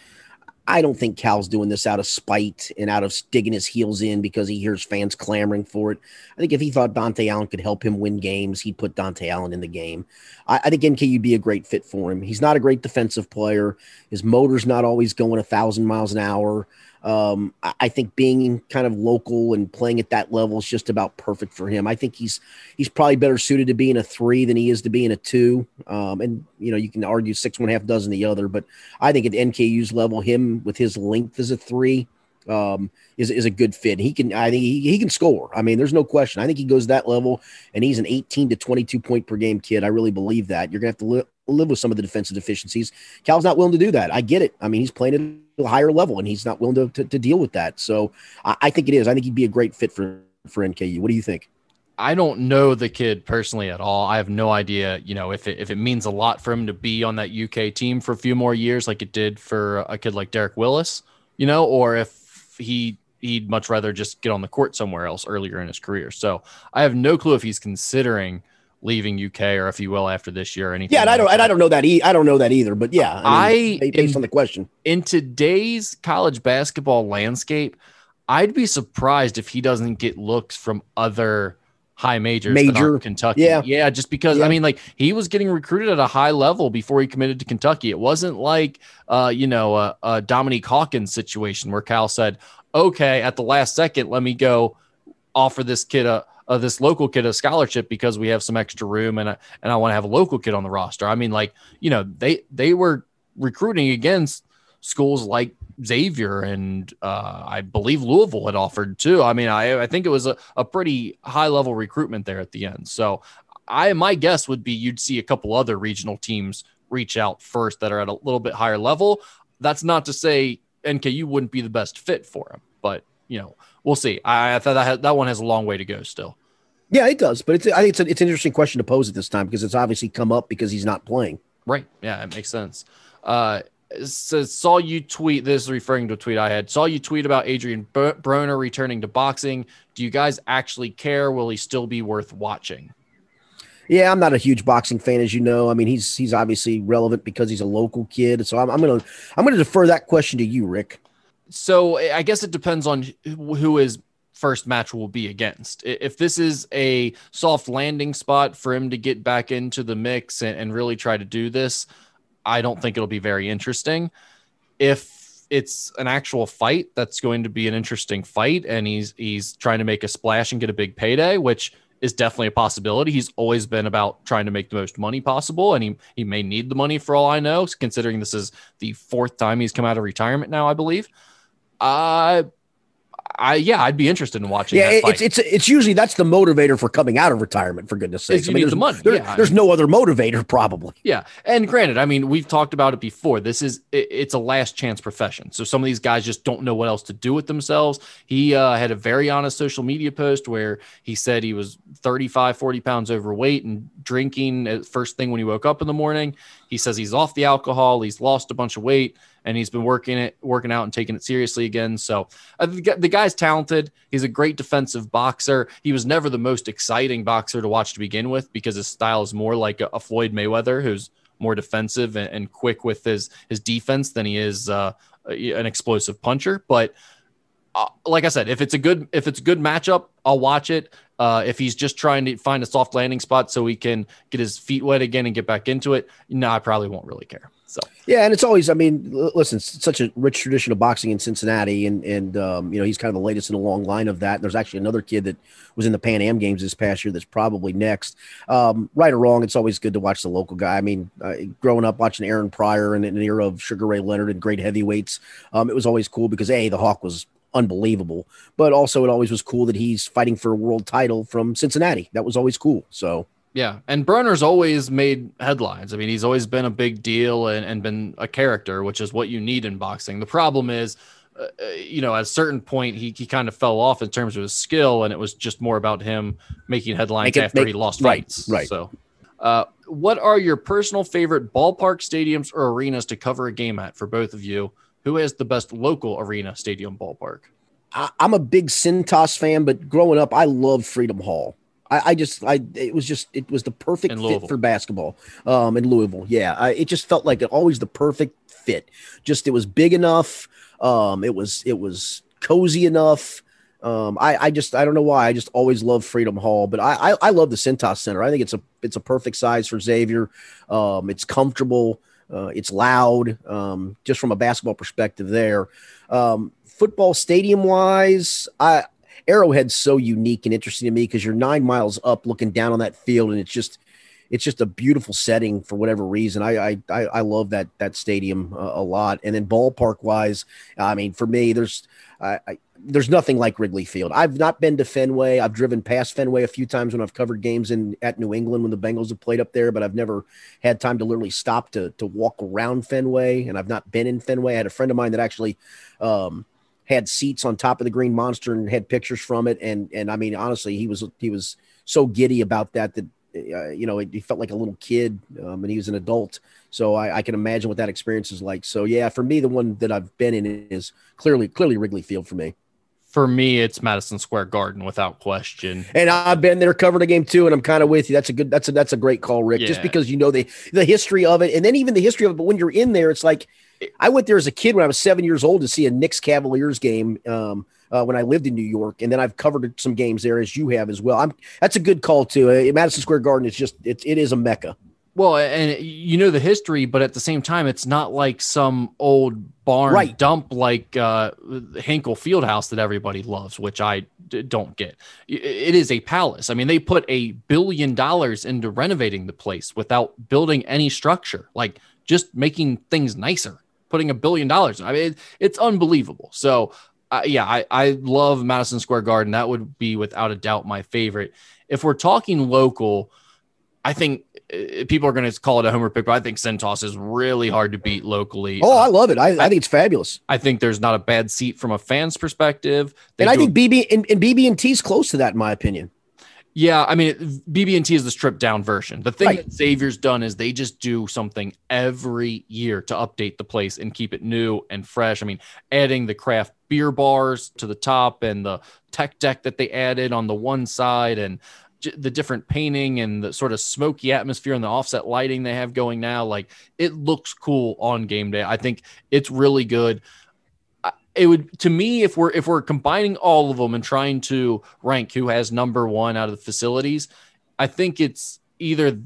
I don't think Cal's doing this out of spite and out of digging his heels in because he hears fans clamoring for it. I think if he thought Dontaie Allen could help him win games, he'd put Dontaie Allen in the game. I, I think NKU would be a great fit for him. He's not a great defensive player. His motor's not always going a thousand miles an hour. Um, I think being kind of local and playing at that level is just about perfect for him. I think he's he's probably better suited to being a three than he is to being a two. Um, and you know you can argue six one half dozen the other, but I think at NKU's level, him with his length as a three um, is is a good fit. He can I think he, he can score. I mean, there's no question. I think he goes that level, and he's an 18 to 22 point per game kid. I really believe that. You're gonna have to li- live with some of the defensive deficiencies. Cal's not willing to do that. I get it. I mean, he's playing at a higher level, and he's not willing to to, to deal with that. So I, I think it is. I think he'd be a great fit for for NKU. What do you think? I don't know the kid personally at all. I have no idea, you know, if it if it means a lot for him to be on that UK team for a few more years, like it did for a kid like Derek Willis, you know, or if he he'd much rather just get on the court somewhere else earlier in his career. So I have no clue if he's considering leaving UK or if he will after this year or anything. Yeah, and I don't like and I don't know that e- I don't know that either. But yeah, I, mean, I- based in- on the question, in today's college basketball landscape, I'd be surprised if he doesn't get looks from other high majors, that Major, aren't Kentucky. yeah. yeah, just because Yeah. I mean, like he was getting recruited at a high level before he committed to Kentucky. It wasn't like, uh, you know, a, a Dominique Hawkins situation where Cal said, "Okay, at the last second, let me go offer this kid a." Uh, this local kid a scholarship because we have some extra room and I, and I want to have a local kid on the roster. I mean, like you know, they they were recruiting against schools like Xavier and uh, I believe Louisville had offered too. I mean, I, I think it was a, a pretty high level recruitment there at the end. So I my guess would be you'd see a couple other regional teams reach out first that are at a little bit higher level. That's not to say NKU wouldn't be the best fit for him, but you know, we'll see. I, I thought that that one has a long way to go still. yeah, it does. But it's I think it's, a, it's an interesting question to pose at this time because it's obviously come up because he's not playing. Right. Yeah, it makes sense. Uh, says saw you tweet. This is referring to a tweet I had. Saw you tweet about Adrian Bro- Broner returning to boxing. Do you guys actually care? Will he still be worth watching? Yeah, I'm not a huge boxing fan, as you know. I mean, he's he's obviously relevant because he's a local kid. So I'm, I'm gonna I'm gonna defer that question to you, Rick. So I guess it depends on who his first match will be against. If this is a soft landing spot for him to get back into the mix and, and really try to do this, I don't think it'll be very interesting. If it's an actual fight, that's going to be an interesting fight, and he's he's trying to make a splash and get a big payday, which is definitely a possibility. He's always been about trying to make the most money possible, and he he may need the money for all I know, considering this is the fourth time he's come out of retirement now, I believe. Uh I yeah, I'd be interested in watching. Yeah, that fight. it's it's it's usually that's the motivator for coming out of retirement. For goodness' sake, you need there's, the money. there- Yeah, I there's mean- no other motivator, probably. Yeah, and granted, I mean, we've talked about it before. This is it, it's a last chance profession. So some of these guys just don't know what else to do with themselves. He uh, had a very honest social media post where he said he was 35, 40 pounds overweight and drinking first thing when he woke up in the morning. He says he's off the alcohol, he's lost a bunch of weight, and he's been working it, working out and taking it seriously again. So uh, the, the guy's talented. He's a great defensive boxer. He was never the most exciting boxer to watch to begin with because his style is more like a, a Floyd Mayweather, who's more defensive and, and quick with his his defense than he is uh, an explosive puncher. But uh, like I said, if it's a good if it's a good matchup, I'll watch it. Uh, if he's just trying to find a soft landing spot so he can get his feet wet again and get back into it, no, I probably won't really care. So Yeah, and it's always. I mean, listen, such a rich tradition of boxing in Cincinnati, and and um, you know he's kind of the latest in a long line of that. There's actually another kid that was in the Pan Am Games this past year that's probably next. Um, right or wrong, it's always good to watch the local guy. I mean, uh, growing up watching Aaron Pryor and in an era of Sugar Ray Leonard and great heavyweights, um, it was always cool because a the Hawk was unbelievable, but also it always was cool that he's fighting for a world title from Cincinnati. That was always cool. So Yeah, and Broner's always made headlines. I mean, he's always been a big deal and, and been a character, which is what you need in boxing. The problem is, uh, uh, you know, at a certain point, he, he kind of fell off in terms of his skill, and it was just more about him making headlines Make it- after make- he lost right, fights. right. So, uh, what are your personal favorite ballpark stadiums or arenas to cover a game at for both of you? Who has the best local arena, stadium, ballpark? I, I'm a big Cintas fan, but growing up, I loved Freedom Hall. I, I just, I, it was just, it was the perfect fit for basketball. Um, in Louisville, yeah, I, it just felt like it always the perfect fit. Just it was big enough. Um, it was, it was cozy enough. Um, I, I just, I don't know why. I just always love Freedom Hall, but I, I, I love the Cintas Center. I think it's a, it's a perfect size for Xavier. Um, it's comfortable. Uh, it's loud. Um, just from a basketball perspective, there. Um, football stadium wise, I Arrowhead's so unique and interesting to me because you're nine miles up looking down on that field, and it's just it's just a beautiful setting for whatever reason. I I I, love that that stadium uh, a lot. And then ballpark wise, I mean, for me, there's I, I there's nothing like Wrigley Field. I've not been to Fenway. I've driven past Fenway a few times when I've covered games in at New England when the Bengals have played up there, but I've never had time to literally stop to to walk around Fenway. And I've not been in Fenway. I had a friend of mine that actually um, had seats on top of the Green Monster and had pictures from it. And and I mean, honestly, he was he was so giddy about that that uh, you know he felt like a little kid, um, and he was an adult. So I, I can imagine what that experience is like. So yeah, for me, the one that I've been in is clearly clearly Wrigley Field for me. for me, it's Madison Square Garden without question. And I've been there covering a game too, and I'm kind of with you. That's a good. That's a that's a great call, Rick. Yeah. Just because you know the the history of it, and then even the history of it. But when you're in there, it's like I went there as a kid when I was seven years old to see a Knicks Cavaliers game. Um, uh, when I lived in New York, and then I've covered some games there as you have as well. I'm that's a good call too. Uh, Madison Square Garden is just it, it is a mecca. Well, and you know the history, but at the same time, it's not like some old barn Right. dump like uh, Hinkle Fieldhouse that everybody loves, which I d- don't get. It is a palace. I mean, they put a billion dollars into renovating the place without building any structure, like just making things nicer, putting a billion dollars. I mean, it, it's unbelievable. So, uh, yeah, I, I love Madison Square Garden. That would be without a doubt my favorite. If we're talking local, I think uh, people are going to call it a homer pick, but I think Cintas is really hard to beat locally. Oh, I Uh, love it. I, I think it's fabulous. I think there's not a bad seat from a fan's perspective. They and I think BB and, and BB and T is close to that in my opinion. Yeah, I mean, BB&T is the stripped down version. The thing Right. that Xavier's done is they just do something every year to update the place and keep it new and fresh. I mean, adding the craft beer bars to the top and the tech deck that they added on the one side and the different painting and the sort of smoky atmosphere and the offset lighting they have going now. Like it looks cool on game day. I think it's really good. It would to me if we're if we're combining all of them and trying to rank who has number one out of the facilities i think it's either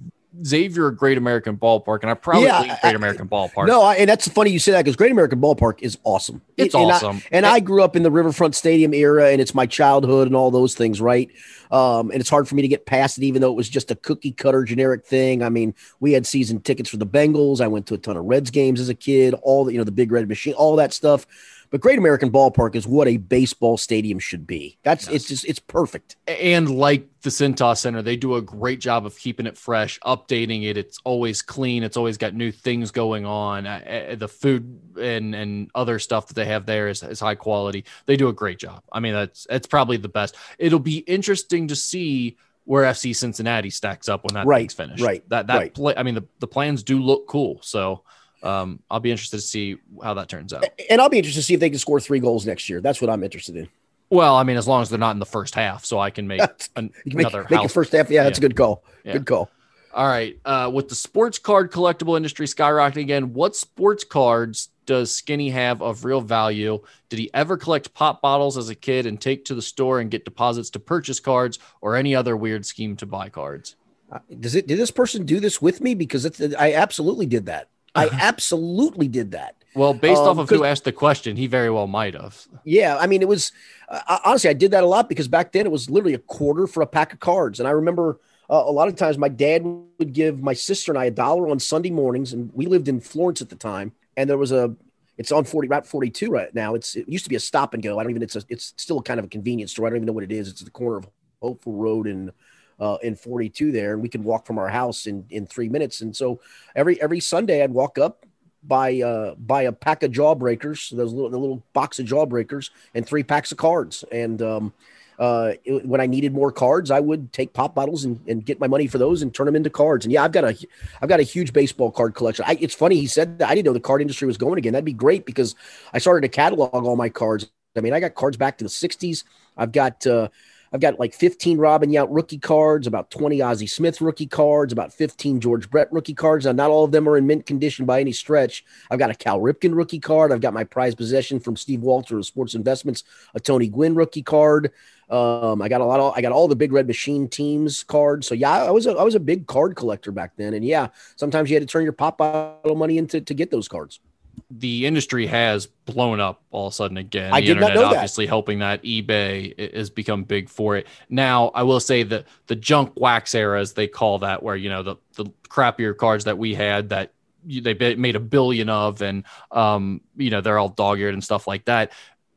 xavier great american ballpark and i probably Yeah, great american ballpark No, I, and that's funny you say that because Great American Ballpark is awesome. it's and I- awesome And I grew up in the Riverfront Stadium era, and it's my childhood and all those things, right? Um, and it's hard for me to get past it, even though it was just a cookie cutter generic thing. I mean, we had season tickets for the Bengals. I went to a ton of Reds games as a kid, all the, you know, the big red machine, all that stuff. But Great American Ballpark is what a baseball stadium should be. That's it's just it's perfect. and like the Cintas Center, they do a great job of keeping it fresh, updating it. It's always clean. It's always got new things going on. The food and and other stuff that they have there is, is high quality. They do a great job. I mean, that's that's probably the best. It'll be interesting to see where FC Cincinnati stacks up when that Right, thing's finished. right, That that right. play. I mean, the the plans do look cool. So. Um, I'll be interested to see how that turns out. And I'll be interested to see if they can score three goals next year. That's what I'm interested in. Well, I mean, as long as they're not in the first half, so I can make an, [laughs] make, another make house first half. Yeah, that's Yeah. a good call. Yeah. Good call. All right. Uh, with the sports card collectible industry skyrocketing again, what sports cards does Skinny have of real value? Did he ever collect pop bottles as a kid and take to the store and get deposits to purchase cards or any other weird scheme to buy cards? Uh, Does it? Did this person do this with me? Because it's, I absolutely did that. I [laughs] absolutely did that. Well, based Um, off of who asked the question, he very well might have. Yeah, I mean, it was uh, honestly I did that a lot because back then it was literally a quarter for a pack of cards, and I remember uh, a lot of times my dad would give my sister and I a dollar on Sunday mornings, and we lived in Florence at the time, and there was a. It's on 40 Route 42 right now. It's it used to be a stop and go. I don't even. It's a. It's still kind of a convenience store. I don't even know what it is. It's at the corner of Hopeful Road and uh, in 42 there, and we could walk from our house in in three minutes. And so every every Sunday I'd walk up, buy uh buy a pack of jawbreakers, those little the little box of jawbreakers, and three packs of cards. And um, uh, it- when I needed more cards, I would take pop bottles and, and get my money for those and turn them into cards. And yeah, I've got a I've got a huge baseball card collection. I, it's funny he said that I didn't know the card industry was going again. That'd be great because I started to catalog all my cards. I mean, I got cards back to the '60s. I've got uh, I've got like 15 Robin Yount rookie cards, about 20 Ozzie Smith rookie cards, about 15 George Brett rookie cards. Now, not all of them are in mint condition by any stretch. I've got a Cal Ripken rookie card. I've got my prized possession from Steve Walter of Sports Investments, a Tony Gwynn rookie card. Um, I got a lot of I got all the Big Red Machine teams cards. So yeah, I was a I was a big card collector back then. And yeah, sometimes you had to turn your pop bottle money into to get those cards. The industry has blown up all of a sudden again. I the did not internet know that. obviously helping that. eBay has become big for it. Now, I will say that the junk wax era, as they call that, where you know the the crappier cards that we had that you- they made a billion of, and um, you know they're all dog-eared and stuff like that.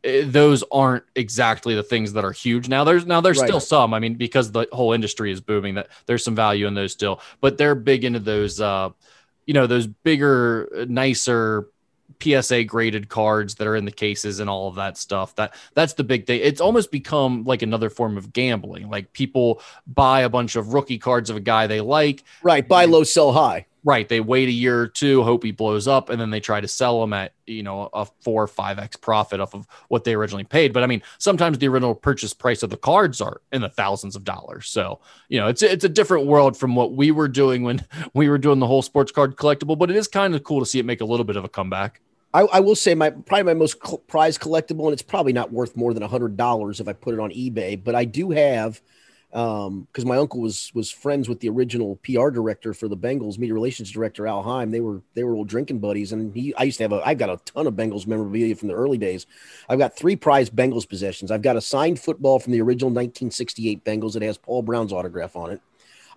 eh, Those aren't exactly the things that are huge now. There's now there's Right. still some. I mean, because the whole industry is booming, that there's some value in those still, but they're big into those. Uh, you know those bigger, nicer PSA graded cards that are in the cases and all of that stuff. That that's the big thing. It's almost become like another form of gambling. Like people buy a bunch of rookie cards of a guy they like. Right. Buy low, sell high. Right. They wait a year or two, hope he blows up, and then they try to sell him at, you know, a four or five X profit off of what they originally paid. But I mean, sometimes the original purchase price of the cards are in the thousands of dollars. So, you know, it's it's a different world from what we were doing when [laughs] we were doing the whole sports card collectible, but it is kind of cool to see it make a little bit of a comeback. I, I will say my probably my most prized collectible, and it's probably not worth more than a hundred dollars if I put it on eBay, but I do have um because my uncle was was friends with the original PR director for the Bengals, media relations director Al Heim. They were they were old drinking buddies, and he I used to have a I've got a ton of Bengals memorabilia from the early days. I've got three prized Bengals possessions. I've got a signed football from the original 1968 Bengals. that has Paul Brown's autograph on it.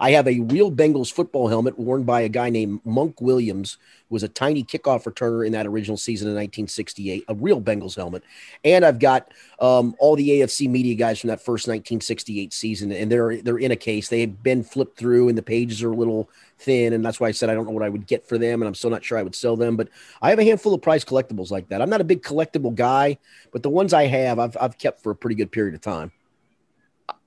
I have a real Bengals football helmet worn by a guy named Monk Williams, who was a tiny kickoff returner in that original season in 1968, a real Bengals helmet. And I've got um, all the AFC media guys from that first 1968 season, and they're they're in a case. They've been flipped through, and the pages are a little thin, and that's why I said I don't know what I would get for them, and I'm still not sure I would sell them. But I have a handful of prize collectibles like that. I'm not a big collectible guy, but the ones I have, I've I've kept for a pretty good period of time.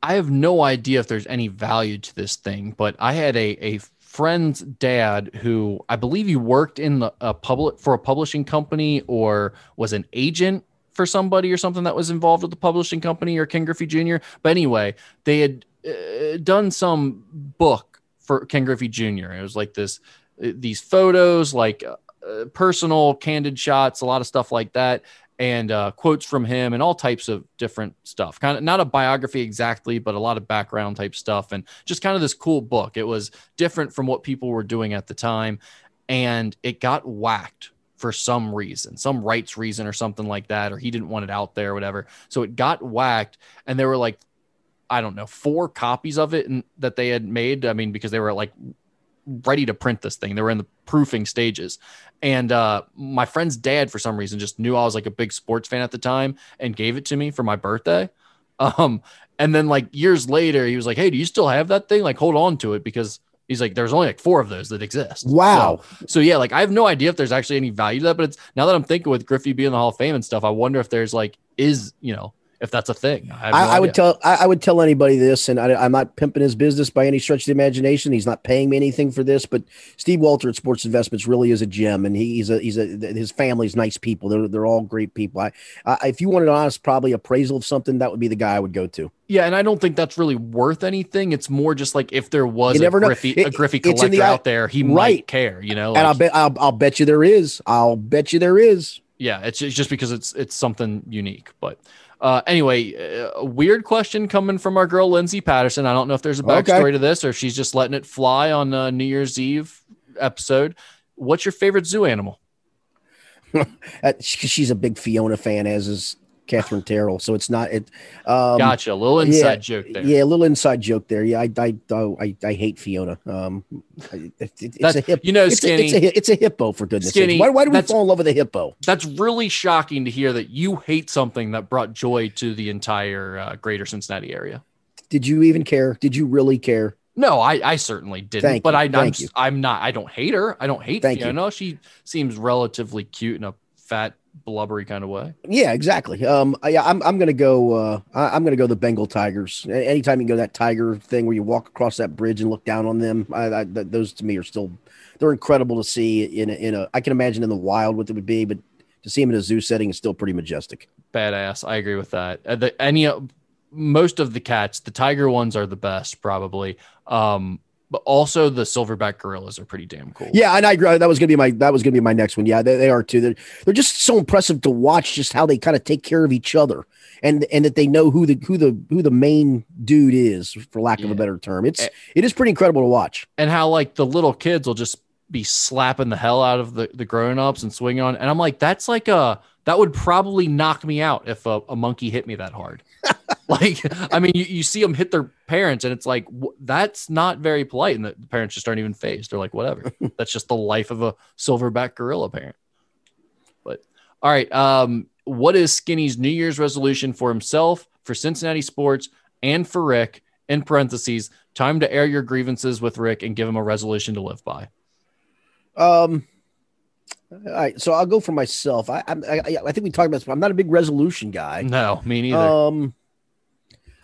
I have no idea if there's any value to this thing, but I had a a friend's dad who I believe he worked in the a public for a publishing company or was an agent for somebody or something that was involved with the publishing company or Ken Griffey Jr. But anyway, they had uh, done some book for Ken Griffey Jr. It was like this uh, these photos, like uh, personal candid shots, a lot of stuff like that and uh, quotes from him and all types of different stuff. Kind of not a biography exactly, but a lot of background type stuff and just kind of this cool book. It was different from what people were doing at the time, and it got whacked for some reason, some rights reason or something like that, or he didn't want it out there or whatever. So it got whacked, and there were like, I don't know, four copies of it and, that they had made. I mean, because they were like ready to print this thing. They were in the proofing stages. And uh, my friend's dad, for some reason, just knew I was like a big sports fan at the time and gave it to me for my birthday. [laughs] Um, and then like years later, he was like, "Hey, do you still have that thing? Like, hold on to it because." He's like, there's only like four of those that exist. Wow. So, so, yeah, like I have no idea if there's actually any value to that, but it's now that I'm thinking with Griffey being the Hall of Fame and stuff, I wonder if there's like is you know if that's a thing. I, no I, I would tell I, I, would tell anybody this, and I, am not pimping his business by any stretch of the imagination. He's not paying me anything for this, but Steve Walter at Sports Investments really is a gem, and he, he's a he's a his family's nice people. They're they're all great people. I, I if you wanted an honest, probably appraisal of something, that would be the guy I would go to. Yeah, and I don't think that's really worth anything. It's more just like if there was a Griffey, it, a Griffey collector the, out there, he right. might care, you know. Like, and I'll bet I'll, I'll bet you there is. I'll bet you there is. Yeah, it's just because it's it's something unique, but. Uh, anyway, a weird question coming from our girl Lindsay Patterson. I don't know if there's a backstory okay. to this or if she's just letting it fly on uh, New Year's Eve episode. What's your favorite zoo animal? [laughs] she's a big Fiona fan, as is Catherine Terrell. So it's not it. Um, gotcha. A little inside yeah, joke there. Yeah, a little inside joke there. Yeah, I I I, I hate Fiona. Um, it, it, it's a hip. You know, skinny. It's a, it's a, it's a hippo for goodness' sake. Why, why do we fall in love with a hippo? That's really shocking to hear that you hate something that brought joy to the entire uh, greater Cincinnati area. Did you even care? Did you really care? No, I, I certainly didn't. Thank but you. I, I'm, I'm not. I don't hate her. I don't hate Thank Fiona. You. She seems relatively cute and a fat blubbery kind of way. Yeah, exactly. Um, I, I'm I'm gonna go. Uh, I, am gonna go the Bengal Tigers. Anytime you go that tiger thing where you walk across that bridge and look down on them, I, I, those to me are still they're incredible to see in a, in a. I can imagine in the wild what it would be, but to see them in a zoo setting is still pretty majestic. Badass. I agree with that. Uh, the, any most of the cats, the tiger ones are the best, probably. Um, but also the silverback gorillas are pretty damn cool. Yeah, and I agree. That was gonna be my that was gonna be my next one. Yeah, they, they are too. They're they're just so impressive to watch, just how they kind of take care of each other, and and that they know who the who the who the main dude is, for lack of a better term. It's it is pretty incredible to watch. And how like the little kids will just be slapping the hell out of the the grown ups and swinging on, and I'm like, that's like a that would probably knock me out if a, a monkey hit me that hard. [laughs] like, I mean, you, you see them hit their parents, and it's like that's not very polite, and the, the parents just aren't even phased. They're like, whatever. [laughs] that's just the life of a silverback gorilla parent. But all right, um, what is Skinny's New Year's resolution for himself, for Cincinnati sports, and for Rick? In parentheses, time to air your grievances with Rick and give him a resolution to live by. Um. All right, so I'll go for myself. I I, I, I think we talked about this. I'm not a big resolution guy. No, me neither. Um,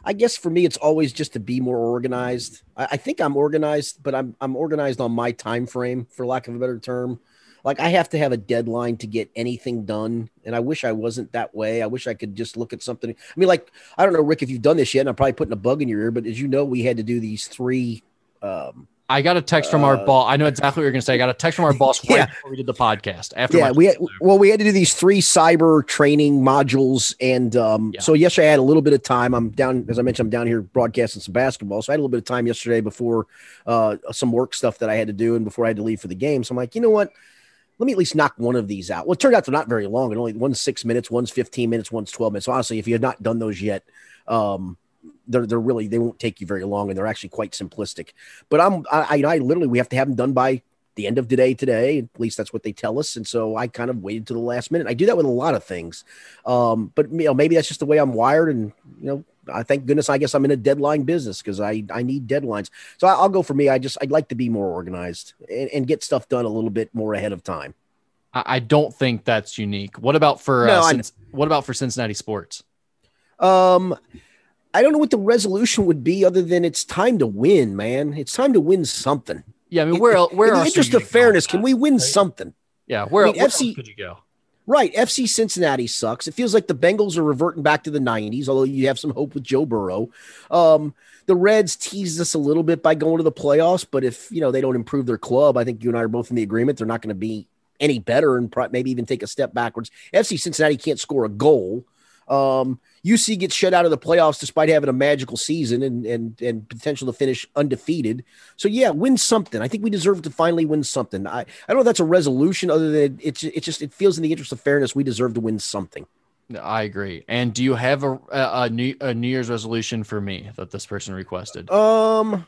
I guess for me, it's always just to be more organized. I, I, think I'm organized, but I'm I'm organized on my time frame, for lack of a better term. Like I have to have a deadline to get anything done, and I wish I wasn't that way. I wish I could just look at something. I mean, like I don't know, Rick, if you've done this yet, and I'm probably putting a bug in your ear, but as you know, we had to do these three um, I got a text from our uh, boss. I know exactly what you're going to say. I got a text from our boss [laughs] right yeah. before we did the podcast. After yeah, we had, well, we had to do these three cyber training modules, and um, yeah. so yesterday I had a little bit of time. I'm down, as I mentioned, I'm down here broadcasting some basketball, so I had a little bit of time yesterday before uh, some work stuff that I had to do, and before I had to leave for the game. So I'm like, you know what? Let me at least knock one of these out. Well, it turned out they're not very long, and only one's six minutes, one's 15 minutes, one's 12 minutes. So honestly, if you have not done those yet, um, they're they're really they won't take you very long and they're actually quite simplistic. But I'm I I literally we have to have them done by the end of today today. At least that's what they tell us. And so i kind of waited to the last minute. I do that with a lot of things. Um, but you know maybe that's just the way i'm wired and you know i thank goodness i guess i'm in a deadline business because i i need deadlines. So I, will go for me. I just i'd like to be more organized and, and, get stuff done a little bit more ahead of time. I, don't think that's unique. What about for no, uh, what about for cincinnati sports? Um I don't know what the resolution would be other than it's time to win, man. It's time to win something. Yeah, I mean, where where in the interest of fairness, can we win right? something? Yeah, where, I mean, where FC, could you go? Right, FC Cincinnati sucks. It feels like the Bengals are reverting back to the '90s, although you have some hope with Joe Burrow. Um, the Reds teased us a little bit by going to the playoffs, but if you know they don't improve their club, I think you and I are both in the agreement they're not going to be any better and maybe even take a step backwards. FC Cincinnati can't score a goal. Um, UC gets shut out of the playoffs despite having a magical season and and and potential to finish undefeated. So yeah, win something. I think we deserve to finally win something. I, I don't know if that's a resolution other than it's it just it feels in the interest of fairness we deserve to win something. I agree. And do you have a, a, a new a New Year's resolution for me that this person requested? Um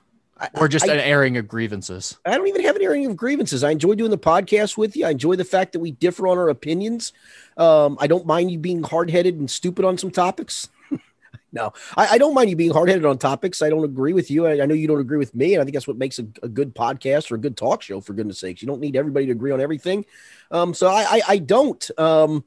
or just I, an airing of grievances. I don't even have an airing of grievances. I enjoy doing the podcast with you. I enjoy the fact that we differ on our opinions. Um, I don't mind you being hard headed and stupid on some topics. [laughs] no, I, I, don't mind you being hard headed on topics. I don't agree with you. I, I, know you don't agree with me. And I think that's what makes a, a, good podcast or a good talk show, for goodness sakes. You don't need everybody to agree on everything. Um, so I, I, don't. Um,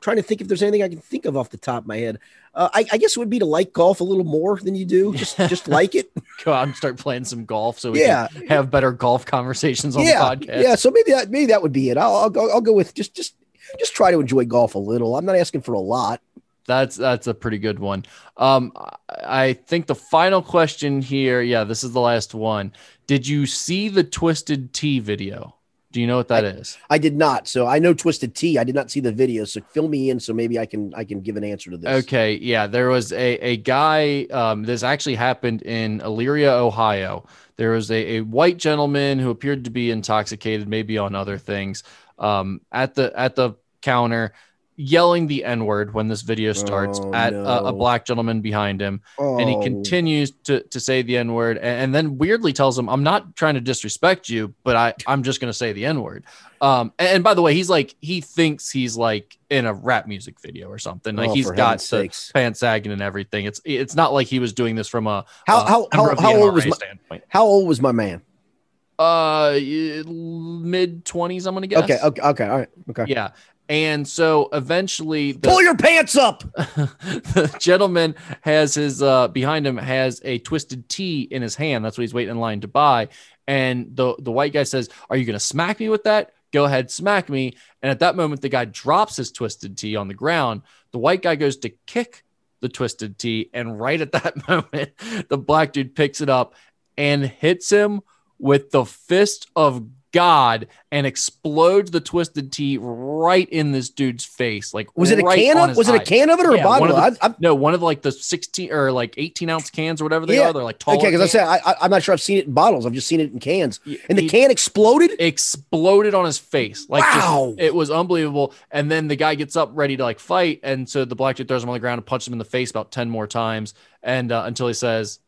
trying to think if there's anything I can think of off the top of my head. Uh, I, I, guess it would be to like golf a little more than you do. Just [laughs] just like it. Go out and start playing some golf so we yeah. can have better golf conversations on yeah. the podcast. Yeah, so maybe that maybe that would be it. I'll, I'll go I'll go with just just just try to enjoy golf a little. I'm not asking for a lot. That's that's a pretty good one. Um, I think the final question here, yeah, this is the last one. Did you see the Twisted Tea video? Do you know what that I, is? I did not. So I know Twisted Tea. I did not see the video. So fill me in so maybe I can I can give an answer to this. Okay. Yeah. There was a, a guy. Um, this actually happened in Elyria, Ohio. There was a, a white gentleman who appeared to be intoxicated, maybe on other things, um, at the at the counter yelling the N word when this video starts oh, at no. a, a, black gentleman behind him. Oh. And he oh. continues to, to say the N word and, and, then weirdly tells him, I'm not trying to disrespect you, but I, I'm just going to say the N word. Um, and, and, by the way, he's like, he thinks he's like in a rap music video or something. Like oh, he's got the pants sagging and everything. It's, it's not like he was doing this from a, how, how, how, how old was my, standpoint. how old was my man? Uh, mid twenties, I'm going to guess. Okay. Okay. Okay. All right. Okay. Yeah. And so eventually, the, pull your pants up. [laughs] the gentleman has his uh, behind him has a twisted tea in his hand. That's what he's waiting in line to buy. And the the white guy says, "Are you going to smack me with that? Go ahead, smack me." And at that moment, the guy drops his twisted tea on the ground. The white guy goes to kick the twisted tea, and right at that [laughs] moment, the black dude picks it up and hits him with the fist of God and explodes the twisted tea right in this dude's face. Like, was it right a can of? Was it a can of it or yeah, a bottle? One the, no, one of like the sixteen or like eighteen ounce cans or whatever they yeah. are. They're like tall. Okay, because I said I, am not sure I've seen it in bottles. I've just seen it in cans. And the he can exploded. Exploded on his face. Like, wow, just, it was unbelievable. And then the guy gets up ready to like fight, and so the black dude throws him on the ground and punches him in the face about ten more times, and uh, until he says,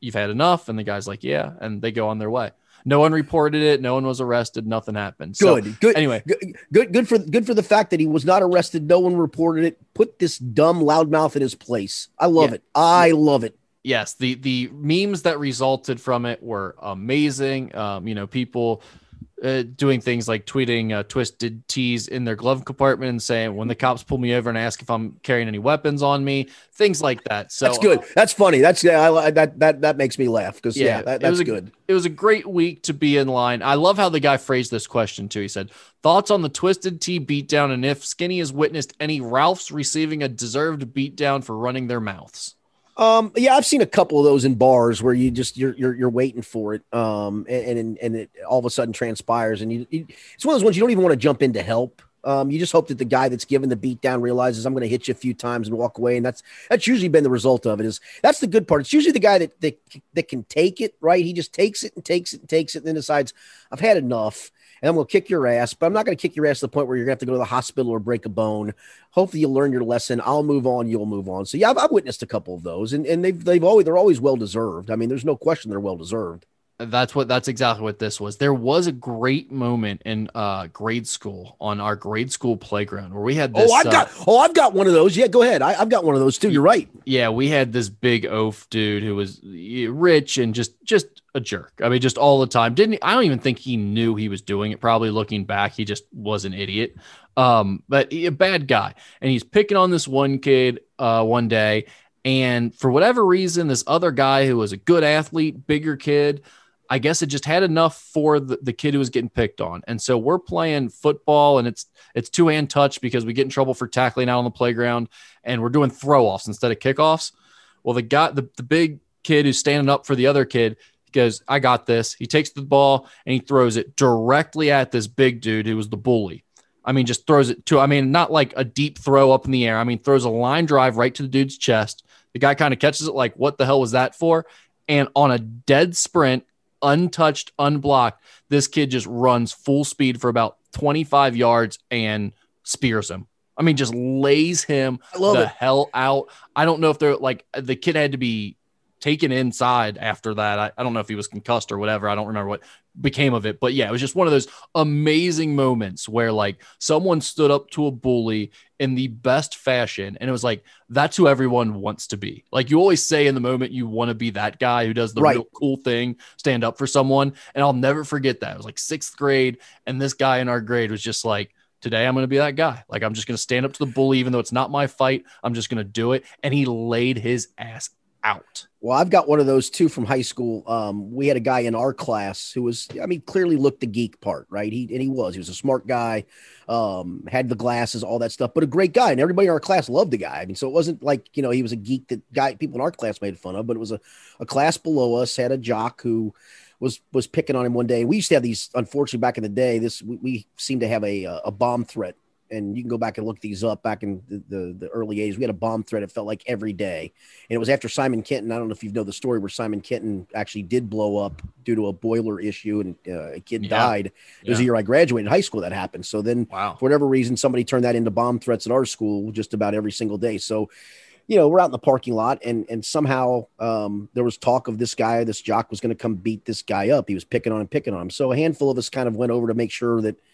"You've had enough," and the guy's like, "Yeah," and they go on their way. No one reported it. No one was arrested. Nothing happened. Good. So, good. Anyway, good, good. Good for good for the fact that he was not arrested. No one reported it. Put this dumb loudmouth in his place. I love yeah. it. I love it. Yes. The the memes that resulted from it were amazing. Um, you know, people uh, doing things like tweeting uh, twisted tees in their glove compartment and saying, when the cops pull me over and ask if I'm carrying any weapons on me, things like that. So that's good. That's funny. That's yeah, I, that that that makes me laugh because yeah, yeah that, that's a, good. It was a great week to be in line. I love how the guy phrased this question too. He said, "Thoughts on the twisted tea beatdown, and if Skinny has witnessed any Ralphs receiving a deserved beatdown for running their mouths." Um, yeah, I've seen a couple of those in bars where you just you're you're, you're waiting for it, um, and and, and it all of a sudden transpires, and you, you, it's one of those ones you don't even want to jump in to help. Um, you just hope that the guy that's given the beat down realizes I'm going to hit you a few times and walk away, and that's that's usually been the result of it. Is that's the good part? It's usually the guy that that, that can take it, right? He just takes it and takes it and takes it, and then decides I've had enough, and I'm going to kick your ass, but I'm not going to kick your ass to the point where you're going to have to go to the hospital or break a bone. Hopefully, you'll learn your lesson. I'll move on. You'll move on. So yeah, I've, I've witnessed a couple of those, and and they've they've always they're always well deserved. I mean, there's no question they're well deserved. That's what that's exactly what this was. There was a great moment in uh, grade school on our grade school playground where we had this. Oh, I've uh, got oh, I've got one of those. Yeah, go ahead. I, have got one of those too. You're right. Yeah, we had this big oaf dude who was rich and just just a jerk. I mean, just all the time. Didn't I don't even think he knew he was doing it. Probably looking back, he just was an idiot. Um, but he, a bad guy, and he's picking on this one kid uh, one day, and for whatever reason, this other guy who was a good athlete, bigger kid I guess it just had enough for the, the kid who was getting picked on. And so we're playing football and it's it's two hand touch because we get in trouble for tackling out on the playground and we're doing throw offs instead of kickoffs. Well, the guy, the, the big kid who's standing up for the other kid goes, I got this. He takes the ball and he throws it directly at this big dude who was the bully. I mean, just throws it to, I mean, not like a deep throw up in the air. I mean, throws a line drive right to the dude's chest. The guy kind of catches it like, what the hell was that for? And on a dead sprint, untouched, unblocked. This kid just runs full speed for about 25 yards and spears him. I mean, just lays him the it. hell out. I don't know if they're like the kid had to be taken inside after that. I, I don't know if he was concussed or whatever. I don't remember what became of it. But yeah, it was just one of those amazing moments where like someone stood up to a bully in the best fashion. And it was like, that's who everyone wants to be. Like you always say in the moment, you want to be that guy who does the right. real cool thing, stand up for someone. And I'll never forget that. It was like sixth grade. And this guy in our grade was just like, today I'm going to be that guy. Like I'm just going to stand up to the bully, even though it's not my fight. I'm just going to do it. And he laid his ass out. Well, I've got one of those too from high school. Um, we had a guy in our class who was, I mean, clearly looked the geek part, right? He and he was. He was a smart guy, um, had the glasses, all that stuff, but a great guy. And everybody in our class loved the guy. I mean, so it wasn't like you know he was a geek that guy people in our class made fun of, but it was a, a class below us had a jock who was was picking on him one day. We used to have these, unfortunately, back in the day. This we, we seem to have a a bomb threat and you can go back and look these up back in the, the, the, early 80s. We had a bomb threat. It felt like every day. And it was after Simon Kenton. I don't know if you know the story where Simon Kenton actually did blow up due to a boiler issue and uh, a kid yeah. died. It yeah. was the year I graduated high school that happened. So then, wow. for whatever reason, somebody turned that into bomb threats at our school just about every single day. So, you know, we're out in the parking lot and and somehow um, there was talk of this guy, this jock was going to come beat this guy up. He was picking on him, picking on him. So a handful of us kind of went over to make sure that –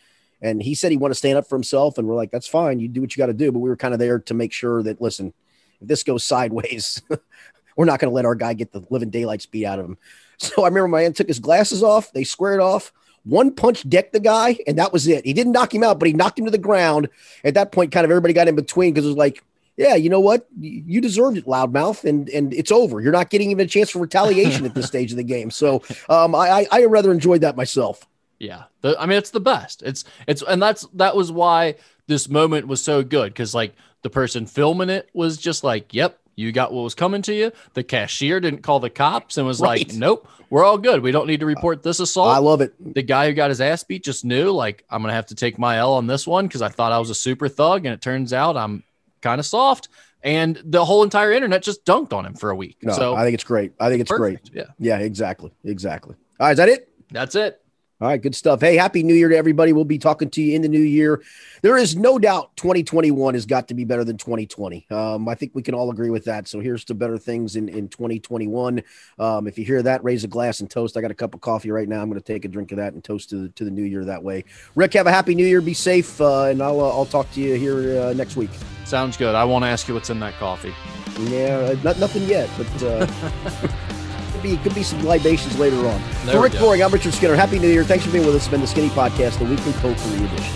and he said he wanted to stand up for himself. And we're like, that's fine. You do what you got to do. But we were kind of there to make sure that, listen, if this goes sideways, [laughs] we're not going to let our guy get the living daylights beat out of him. So I remember my man took his glasses off. They squared off. One punch decked the guy, and that was it. He didn't knock him out, but he knocked him to the ground. At that point, kind of everybody got in between because it was like, yeah, you know what? You deserved it, loudmouth, and and it's over. You're not getting even a chance for retaliation at this [laughs] stage of the game. So um, I, I rather enjoyed that myself. Yeah. The, I mean, it's the best. It's, it's, and that's, that was why this moment was so good. Cause like the person filming it was just like, yep, you got what was coming to you. The cashier didn't call the cops and was right. like, nope, we're all good. We don't need to report this assault. I love it. The guy who got his ass beat just knew, like, I'm going to have to take my L on this one because I thought I was a super thug. And it turns out I'm kind of soft. And the whole entire internet just dunked on him for a week. No, so I think it's great. I think it's perfect. great. Yeah. Yeah, exactly. Exactly. All right. Is that it? That's it. All right, good stuff. Hey, happy new year to everybody. We'll be talking to you in the new year. There is no doubt 2021 has got to be better than 2020. Um, I think we can all agree with that. So here's to better things in, in 2021. Um, if you hear that, raise a glass and toast. I got a cup of coffee right now. I'm going to take a drink of that and toast to the, to the new year that way. Rick, have a happy new year. Be safe, uh, and I'll, uh, I'll talk to you here uh, next week. Sounds good. I won't ask you what's in that coffee. Yeah, not, nothing yet, but. [laughs] Could be could be some libations later on. There For Rick go. Broering, I'm Richard Skinner. Happy New Year. Thanks for being with us. It's been the Skinny Podcast, the weekly potpourri edition.